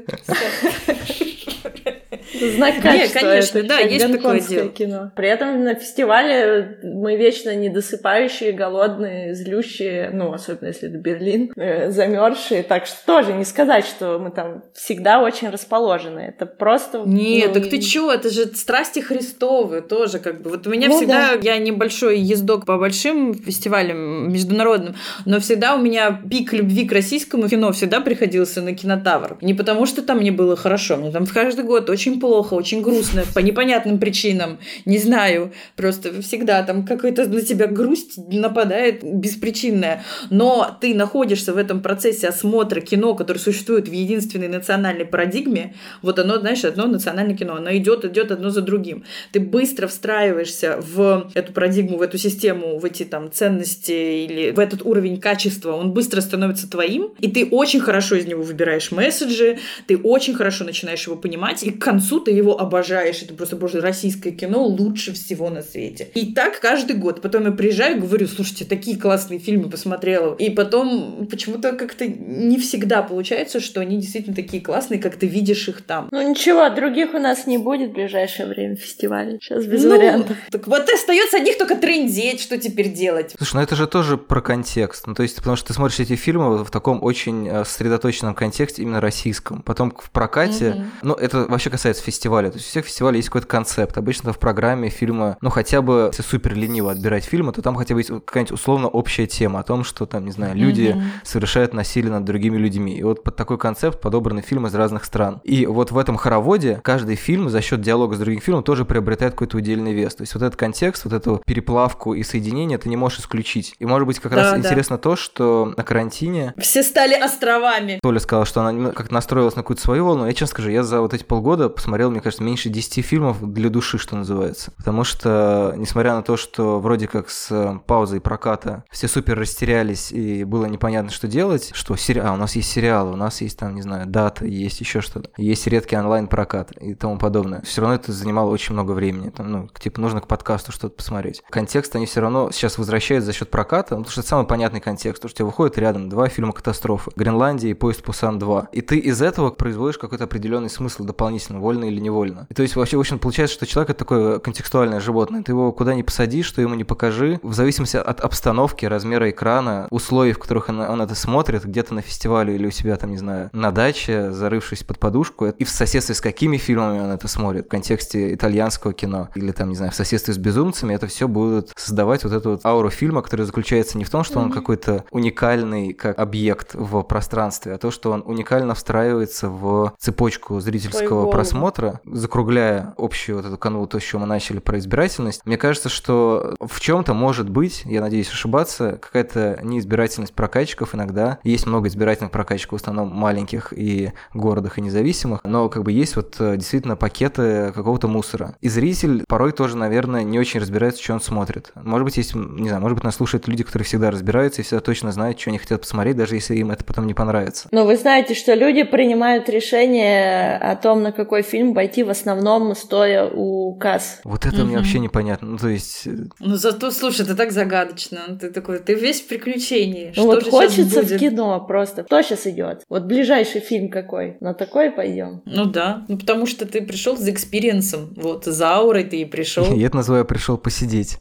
Знак качества. Не, конечно, это да, есть такое дело. кино. При этом на фестивале мы вечно недосыпающие, голодные, злющие, ну, особенно если это Берлин, э, замерзшие. Так что тоже не сказать, что мы там всегда очень расположены. Это просто... Нет, ну, так ты чё, это же страсти Христовы тоже как бы. Вот у меня ну, всегда, да. я небольшой ездок по большим фестивалям международным, но всегда у меня пик любви к российскому кино всегда приходился на кинотавр. Не потому, что там мне было хорошо, мне там в каждый год очень плохо, очень грустно, по непонятным причинам, не знаю, просто всегда там какая-то на тебя грусть нападает беспричинная, но ты находишься в этом процессе осмотра кино, которое существует в единственной национальной парадигме, вот оно, знаешь, одно национальное кино, оно идет, идет одно за другим. Ты быстро встраиваешься в эту парадигму, в эту систему, в эти там ценности или в этот уровень качества, он быстро становится твоим, и ты очень хорошо из него выбираешь месседжи, ты очень хорошо начинаешь его понимать, и к концу ты его обожаешь. Это просто, боже, российское кино лучше всего на свете. И так каждый год. Потом я приезжаю и говорю, слушайте, такие классные фильмы посмотрела. И потом почему-то как-то не всегда получается, что они действительно такие классные, как ты видишь их там. Ну ничего, других у нас не будет в ближайшее время фестиваля. Сейчас без ну, вариантов. Так вот остается одних только трендеть, что теперь делать. Слушай, ну это же тоже про контекст. Ну то есть, потому что ты смотришь эти фильмы в таком очень э, сосредоточенном контексте, именно российском. Потом в прокате, угу. ну это вообще касается фестиваля. То есть у всех фестивалей есть какой-то концепт. Обычно в программе фильма, ну хотя бы, если супер лениво отбирать фильмы, то там хотя бы есть какая-нибудь условно общая тема о том, что там, не знаю, люди mm-hmm. совершают насилие над другими людьми. И вот под такой концепт подобраны фильмы из разных стран. И вот в этом хороводе каждый фильм за счет диалога с другим фильмом тоже приобретает какой-то удельный вес. То есть вот этот контекст, вот эту переплавку и соединение ты не можешь исключить. И может быть как да, раз да. интересно то, что на карантине... Все стали островами. Толя сказала, что она как настроилась на какую-то свою волну. Я честно скажу, я за вот эти полгода посмотрел, мне кажется, меньше 10 фильмов для души, что называется. Потому что, несмотря на то, что вроде как с паузой проката все супер растерялись и было непонятно, что делать, что сери... а, у нас есть сериалы, у нас есть там, не знаю, дата, есть еще что-то, есть редкий онлайн-прокат и тому подобное. Все равно это занимало очень много времени. Там, ну, типа, нужно к подкасту что-то посмотреть. Контекст они все равно сейчас возвращают за счет проката, потому что это самый понятный контекст, потому что у выходит рядом два фильма катастрофы. Гренландия и Поезд Пусан 2. И ты из этого производишь какой-то определенный смысл дополнительно, вольно или невольно. И то есть вообще, в общем, получается, что человек это такое контекстуальное животное. Ты его куда ни посади, что ему не покажи, в зависимости от обстановки, размера экрана, условий, в которых он, он это смотрит, где-то на фестивале или у себя там, не знаю, на даче, зарывшись под подушку, и в соседстве с какими фильмами он это смотрит, в контексте итальянского кино, или там, не знаю, в соседстве с безумцами, это все будет создавать вот эту вот ауру фильма, который заключается не в том, что он какой-то уникальный как объект в пространстве, а то, что он уникально встраивается в цепочку зрительского просмотра, закругляя общую вот эту канву, то, с чего мы начали про избирательность. Мне кажется, что в чем-то может быть, я надеюсь ошибаться, какая-то неизбирательность прокатчиков иногда. Есть много избирательных прокатчиков, в основном маленьких и городах и независимых, но как бы есть вот э, действительно пакеты какого-то мусора. И зритель порой тоже, наверное, не очень разбирается, что он смотрит. Может быть, есть, не знаю, может быть, нас слушают люди, которые всегда разбираются и всегда точно знают, что они хотят посмотреть, даже если им это потом не понравится. Но вы знаете, что люди принимают решение о том, на какой фильм пойти в основном стоя у касс. Вот это угу. мне вообще непонятно. Ну, то есть... Э, ну, зато, слушай, это так загадочно. Ты такой, ты весь в приключении. Ну, вот хочется в кино просто. Кто сейчас идет? Вот ближайший фильм какой? На такой пойдем? Ну да. Ну, потому что ты пришел за experience ом. Вот, за аурой ты и пришел. Я это называю пришел посидеть.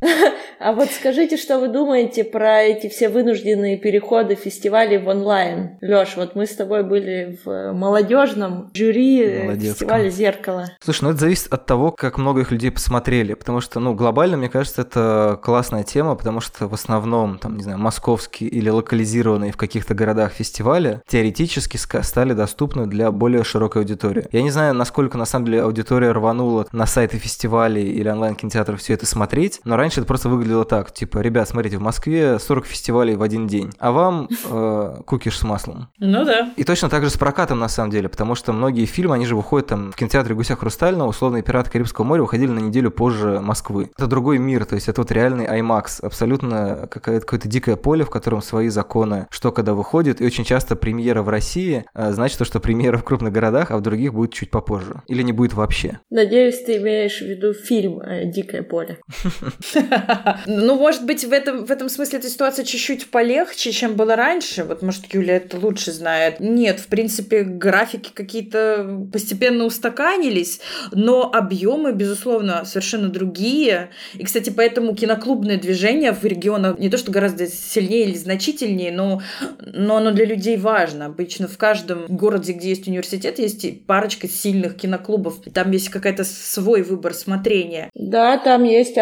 А вот скажите, что вы думаете про эти все вынужденные переходы фестивалей в онлайн? Лёш, вот мы с тобой были в молодежном жюри Молодецком. фестиваля «Зеркало». Слушай, ну это зависит от того, как много их людей посмотрели, потому что, ну, глобально, мне кажется, это классная тема, потому что в основном, там, не знаю, московские или локализированные в каких-то городах фестивали теоретически стали доступны для более широкой аудитории. Я не знаю, насколько, на самом деле, аудитория рванула на сайты фестивалей или онлайн-кинотеатров все это смотреть, но раньше это просто выглядело так, типа, ребят, смотрите, в Москве 40 фестивалей в один день, а вам э, кукиш с маслом. Ну да. И точно так же с прокатом, на самом деле, потому что многие фильмы, они же выходят там в кинотеатре «Гуся Хрустального», условные «Пираты Карибского моря» выходили на неделю позже Москвы. Это другой мир, то есть это вот реальный IMAX, абсолютно какое-то дикое поле, в котором свои законы, что когда выходит, и очень часто премьера в России э, значит то, что премьера в крупных городах, а в других будет чуть попозже. Или не будет вообще. Надеюсь, ты имеешь в виду фильм э, «Дикое поле». Ну, может быть, в этом, в этом смысле эта ситуация чуть-чуть полегче, чем было раньше. Вот, может, Юля это лучше знает. Нет, в принципе, графики какие-то постепенно устаканились, но объемы, безусловно, совершенно другие. И, кстати, поэтому киноклубное движение в регионах не то, что гораздо сильнее или значительнее, но, но оно для людей важно. Обычно в каждом городе, где есть университет, есть парочка сильных киноклубов. Там есть какая-то свой выбор смотрения. Да, там есть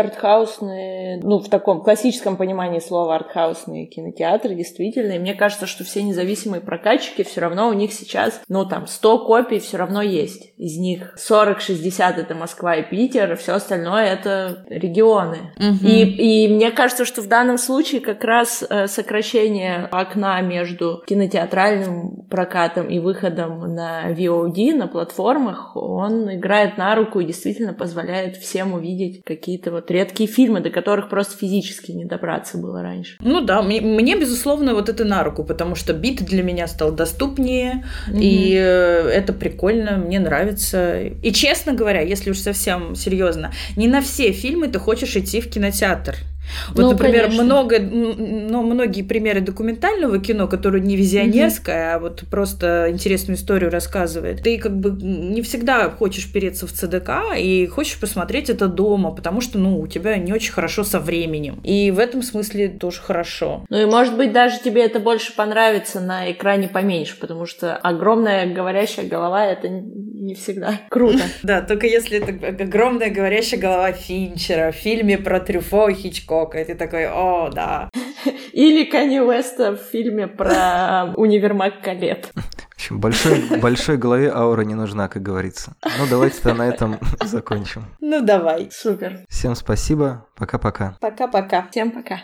артхаусные, ну, в таком классическом понимании слова артхаусные кинотеатры, действительно. И мне кажется, что все независимые прокатчики все равно у них сейчас, ну, там, 100 копий все равно есть. Из них 40-60 это Москва и Питер, все остальное это регионы. Угу. И, и мне кажется, что в данном случае как раз э, сокращение окна между кинотеатральным прокатом и выходом на VOD, на платформах, он играет на руку и действительно позволяет всем увидеть какие-то вот редкие фильмы, до которых просто физически не добраться было раньше. Ну да, мне, мне безусловно, вот это на руку, потому что бит для меня стал доступнее, mm-hmm. и э, это прикольно, мне нравится. И честно говоря, если уж совсем серьезно, не на все фильмы ты хочешь идти в кинотеатр. Вот, ну, например, конечно. много, но многие примеры документального кино, которое не визионерское, mm-hmm. а вот просто интересную историю рассказывает. Ты как бы не всегда хочешь переться в ЦДК и хочешь посмотреть это дома, потому что, ну, у тебя не очень хорошо со временем. И в этом смысле тоже хорошо. Ну и, может быть, даже тебе это больше понравится на экране поменьше, потому что огромная говорящая голова — это не всегда круто. Да, только если это огромная говорящая голова Финчера в фильме про Трюфо и Хичко Хичкока, и ты такой, о, да. Или Канни Уэста в фильме про универмаг Калет. В общем, большой, большой голове аура не нужна, как говорится. Ну, давайте-то на этом закончим. Ну, давай. Супер. Всем спасибо. Пока-пока. Пока-пока. Всем пока.